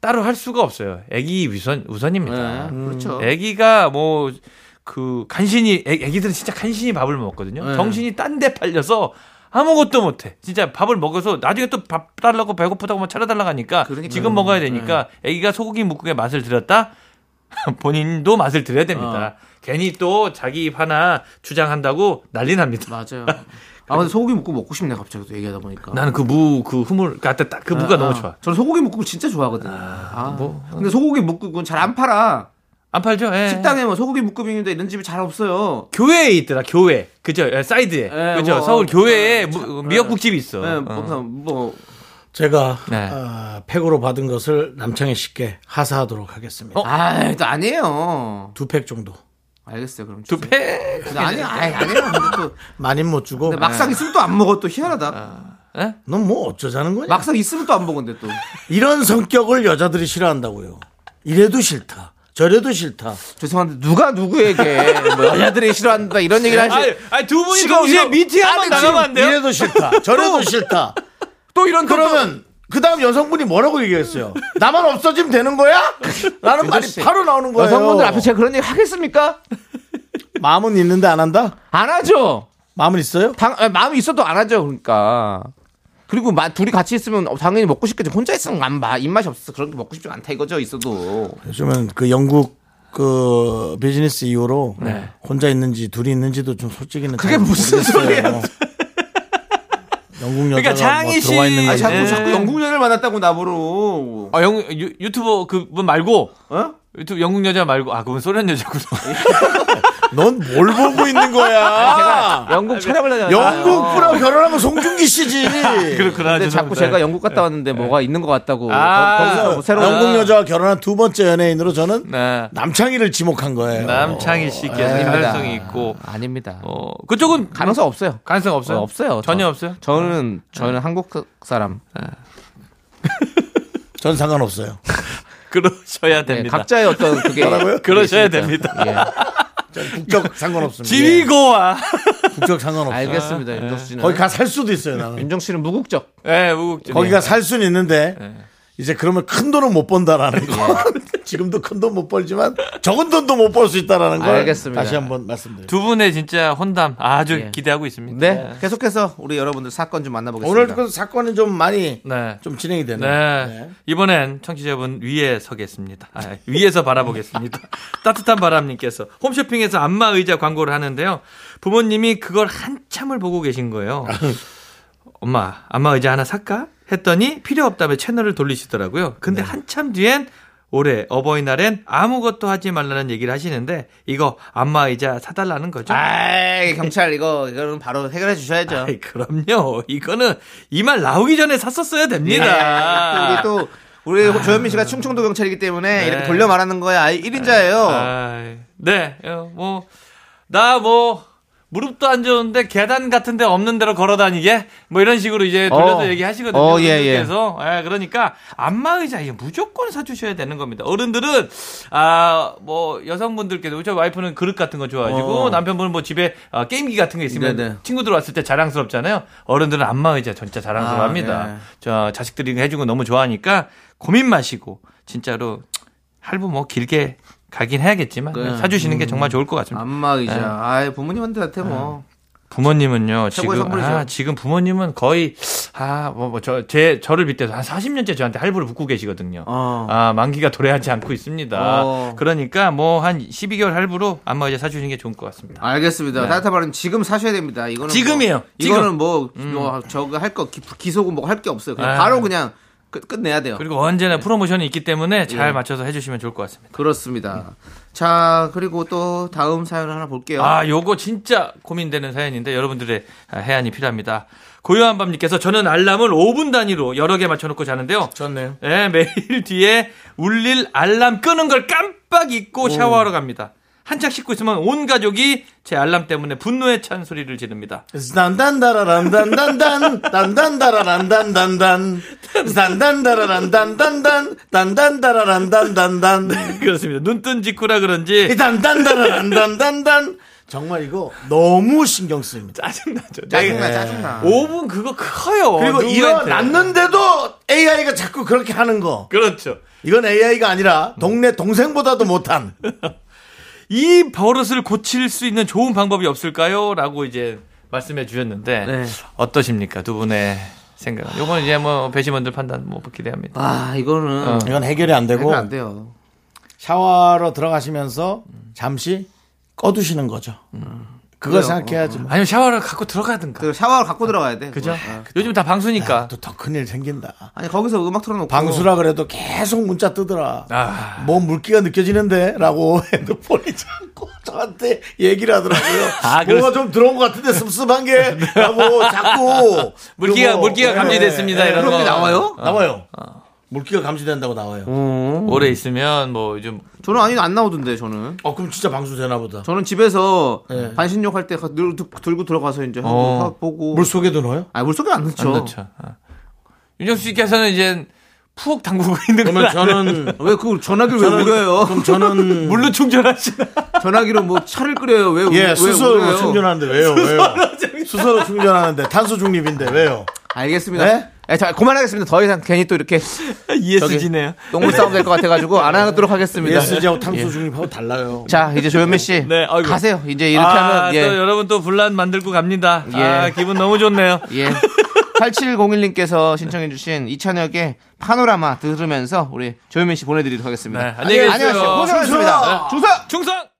따로 할 수가 없어요. 애기 우선 우선입니다. 네, 그렇죠. 애기가 뭐 그 간신히 애, 애기들은 진짜 간신히 밥을 먹거든요. 네. 정신이 딴 데 팔려서 아무것도 못해. 진짜 밥을 먹어서 나중에 또 밥 달라고 배고프다고 막 차려달라고 하니까 그러니까요. 지금 먹어야 되니까 네. 애기가 소고기 묵국의 맛을 들였다. 본인도 맛을 들여야 됩니다. 어. 괜히 또 자기 입 하나 주장한다고 난리 납니다. 맞아요. 아 근데 소고기 묵국 먹고 싶네 갑자기 또 얘기하다 보니까. 나는 그 무, 그 후물, 그, 딱그 무가 아, 너무 아. 좋아. 저는 소고기 묵국을 진짜 좋아하거든요. 아, 뭐. 근데 소고기 묵국은 잘 안 팔아. 안 팔죠? 예. 식당에 뭐 소고기 묵국인데 이런 집이 잘 없어요. 교회에 있더라, 교회. 그죠? 예, 사이드에. 예, 그죠? 뭐, 서울 교회에 예, 무- 미역국집이 있어. 네, 어. 뭐, 뭐 제가 네. 어, 팩으로 받은 것을 남창희 씨께 하사하도록 하겠습니다. 아, 또 아니에요. 두 팩 정도. 알겠어요. 그럼 두. 팩. 근데 아니, 아니, 아니에요. 또 많이는 못 주고 근데 막상 있으면 또 안 먹어 또 희한하다. 예? 넌뭐 어쩌자는 거냐? 막상 있으면 또안 보건데 또. 이런 성격을 여자들이 싫어한다고요. 이래도 싫다. 저래도 싫다. 죄송한데 누가 누구에게 뭐 여자들이 싫어한다 이런 얘기를 하시. 아니, 아니, 두 분이 지금 동시에 미팅 한번 나가면 안 돼요? 이래도 싫다. 저래도 싫다. 또 이런 그러면 그 다음 여성분이 뭐라고 얘기했어요? 나만 없어지면 되는 거야? 라는 말이 씨, 바로 나오는 거예요. 여성분들 앞에 제가 그런 얘기 하겠습니까? 마음은 있는데 안 한다? 안 하죠. 마음은 있어요? 당, 아니, 마음이 있어도 안 하죠. 그러니까. 그리고 마, 둘이 같이 있으면 어, 당연히 먹고 싶겠지. 혼자 있으면 안 봐. 입맛이 없어서 그런 게 먹고 싶지 않다 이거죠. 있어도. 요즘은 그 영국 그 비즈니스 이후로 네. 혼자 있는지 둘이 있는지도 좀 솔직히는 그게 잘 무슨. 소리예요? 영국 여자가 그러니까 장희 뭐 들어와 있는 씨- 아. 자꾸 네. 자꾸 영국 여자를 만났다고 나보러. 아, 영, 유, 유튜버 그분 말고, 어? 유튜브 영국 여자 말고, 아, 그분 소련 여자구나. 넌 뭘 보고 있는 거야? 영국 촬영을 하잖아요. 영국 분하고 결혼하면 송중기 씨지. 그렇구나. 근데 자꾸 죄송합니다. 제가 영국 갔다 왔는데 뭐가 있는 것 같다고. 아, 거, 기서 새로운 영국 여자와 결혼한 두 번째 연예인으로 저는 네. 남창희를 지목한 거예요. 남창희 씨께서. 인간성이 있고, 아닙니다. 어, 그쪽은 가능성 없어요. 가능성 없어요? 어, 없어요. 전혀 저- 없어요? 저는 저는 한국 사람. 전 상관없어요. 그러셔야 네, 됩니다. 각자의 어떤 그게 뭐라고요? 그러셔야. 됩니다. 예. 전 국적 상관없습니다. 지위고와. 국적 상관없어요. 알겠습니다. 윤정수 씨는. 거기 가 살 수도 있어요, 나는. 윤정 씨는 무국적. 예, 무국적. 거기가 살 수는 있는데 이제 그러면 큰 돈은 못 번다라는 거. 예. 지금도 큰 돈 못 벌지만 적은 돈도 못 벌 수 있다라는 걸 알겠습니다. 다시 한번 말씀드립니다. 두 분의 진짜 혼담 아주 예. 기대하고 있습니다. 네. 계속해서 우리 여러분들 사건 좀 만나보겠습니다. 오늘 그 사건이 좀 많이 네. 좀 진행이 되네요. 네. 네. 이번엔 청취자분 위에 서겠습니다. 아, 위에서 바라보겠습니다. 따뜻한 바람님께서 홈쇼핑에서 안마 의자 광고를 하는데요. 부모님이 그걸 한참을 보고 계신 거예요. 엄마, 안마 의자 하나 살까? 했더니 필요 없다며 채널을 돌리시더라고요. 근데 네. 한참 뒤엔 올해 어버이날엔 아무것도 하지 말라는 얘기를 하시는데 이거 안마 의자 사달라는 거죠? 아이, 경찰 이거 이거는 바로 해결해 주셔야죠. 아이, 그럼요. 이거는 이 말 나오기 전에 샀었어야 됩니다. 예. 또 우리 또 우리 조현민 씨가 충청도 경찰이기 때문에 네. 이렇게 돌려 말하는 거야. 1인자예요. 아이, 네, 어, 뭐, 나 뭐, 무릎도 안 좋은데 계단 같은 데 없는 데로 걸어 다니게? 뭐 이런 식으로 이제 돌려서 어. 얘기하시거든요. 어, 예, 예. 그래서 그러니까 안마 의자 이게 무조건 사 주셔야 되는 겁니다. 어른들은, 아, 뭐, 여성분들께도, 저 와이프는 그릇 같은 거 좋아하시고, 어. 남편분은 뭐 집에 아, 게임기 같은 게 있으면 네네. 친구들 왔을 때 자랑스럽잖아요. 어른들은 안마 의자 진짜 자랑스러워 아, 합니다. 네. 저 자식들이 거 너무 좋아하니까 고민 마시고, 진짜로 할부 뭐 길게 가긴 해야겠지만 네. 사주시는 게 정말 좋을 것 같습니다. 안마 의자. 네. 아이, 부모님한테 뭐. 부모님은요 최고의 지금 선물이죠. 아, 지금 부모님은 거의 아뭐저제 저를 빗대서 한 40년째 저한테 할부를 붓고 계시거든요. 어. 아 만기가 도래하지 않고 있습니다. 어. 그러니까 뭐 한 12개월 할부로 안마 의자 사주시는 게 좋을 것 같습니다. 알겠습니다. 따뜻한 말은 지금 사셔야 됩니다. 이거는 지금이에요. 뭐, 지금. 이거는 뭐, 뭐 저거 할거 기소고 뭐 할 게 없어요. 그냥 아. 바로 그냥 끝, 끝내야 돼요. 그리고 언제나 프로모션이 있기 때문에 잘 예. 맞춰서 해주시면 좋을 것 같습니다. 그렇습니다. 자, 그리고 또 다음 사연을 하나 볼게요. 아, 요거 진짜 고민되는 사연인데 여러분들의 아, 해안이 필요합니다. 고요한 밤님께서 저는 알람을 5분 단위로 여러 개 맞춰놓고 자는데요. 좋네요. 예, 매일 뒤에 울릴 알람 끄는 걸 깜빡 잊고 샤워하러 갑니다. 한창 씻고 있으면 온 가족이 제 알람 때문에 분노에 찬 소리를 지릅니다. 딴딴다라란단단단 딴딴다라란단단단 딴딴다라란단단단 딴딴다라란단단단 그렇습니다. 눈뜬 직후라 그런지 딴딴다라란단단단 정말 이거 너무 신경 쓰입니다. 짜증나죠. 짜증나, 네. 짜증나. 5분 그거 커요. 그리고. 일어났는데도 AI가 자꾸 그렇게 하는 거. 그렇죠. 이건 AI가 아니라 동네 동생보다도 못한 이 버릇을 고칠 수 있는 좋은 방법이 없을까요? 라고 이제 말씀해 주셨는데 네. 어떠십니까? 두 분의 생각은. 요건 이제 뭐 배심원들 판단 뭐 기대합니다. 아, 이거는 어. 이건 해결이 안 되고 해결 안 돼요. 샤워하러 들어가시면서 잠시 꺼두시는 거죠. 그걸 그래요. 생각해야지. 뭐. 아니면 샤워를 갖고 들어가든가. 그 샤워를 갖고 들어가야 돼. 그죠? 그거. 요즘 다 방수니까. 또 더 큰일 생긴다. 아니, 거기서 음악 틀어놓고. 방수라 그래도 계속 문자 뜨더라. 아. 뭐 물기가 느껴지는데? 라고 핸드폰이 자꾸 저한테 얘기를 하더라고요. 아, 뭐가 좀 들어온 것 같은데 습습한 게? 라고 자꾸. 물기가, 물기가 예, 감지됐습니다. 예, 이런 그런 게 거. 나와요? 나와요. 물기가 감지된다고 나와요. 오. 오래 있으면 뭐 요즘 저는 아니 안 나오던데 저는. 어, 그럼 진짜 방수 되나 보다. 저는 집에서 네. 반신욕 할 때 들고 들어가서 이제 하고 어. 하- 보고. 물 속에도 넣어요? 아 물 속에 안 넣죠. 안 넣죠. 어. 윤정수 씨께서는 이제 푹 담그고 있는 그러면 건 저는 왜 그 전화기를 왜 저는- 우려요? 그럼 저는 물로 충전하시나? 전화기로 뭐 차를 끓여요. 왜 예, 왜 수소로 우려요? 충전하는데 왜요? 왜요? 수소로 충전하는데 탄소 중립인데 왜요? 알겠습니다. 네? 예, 자, 그만하겠습니다. 더 이상 괜히 또 이렇게 ESG네요. 똥물 싸움 될 것 같아가지고 안 하도록 하겠습니다. ESG하고 탄소 중립하고 달라요. 자, 이제 조현미 씨. 네, 아이고. 가세요. 이제 이렇게 아, 하면, 예. 또 여러분 또 분란 만들고 갑니다. 예. 아, 기분 너무 좋네요. 예. 8701님께서 신청해주신 이찬혁의 파노라마 들으면서 우리 조현민 씨 보내드리도록 하겠습니다. 네, 안녕히 계세요. 안녕하세요. 고생하셨습니다. 충성! 충성! 충성!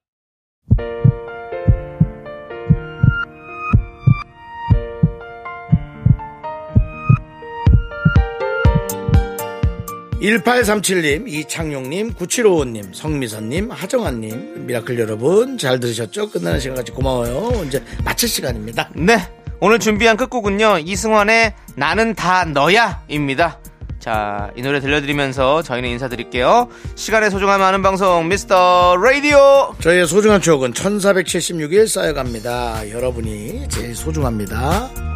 1837님, 이창용님, 9755님, 성미선님, 하정환님, 미라클 여러분 잘 들으셨죠? 끝나는 시간까지 고마워요. 이제 마칠 시간입니다. 네. 오늘 준비한 끝곡은요. 이승환의 나는 다 너야입니다. 자, 이 노래 들려드리면서 저희는 인사드릴게요. 시간의 소중함 아는 방송 미스터 라디오. 저희의 소중한 추억은 1476일 쌓여갑니다. 여러분이 제일 소중합니다.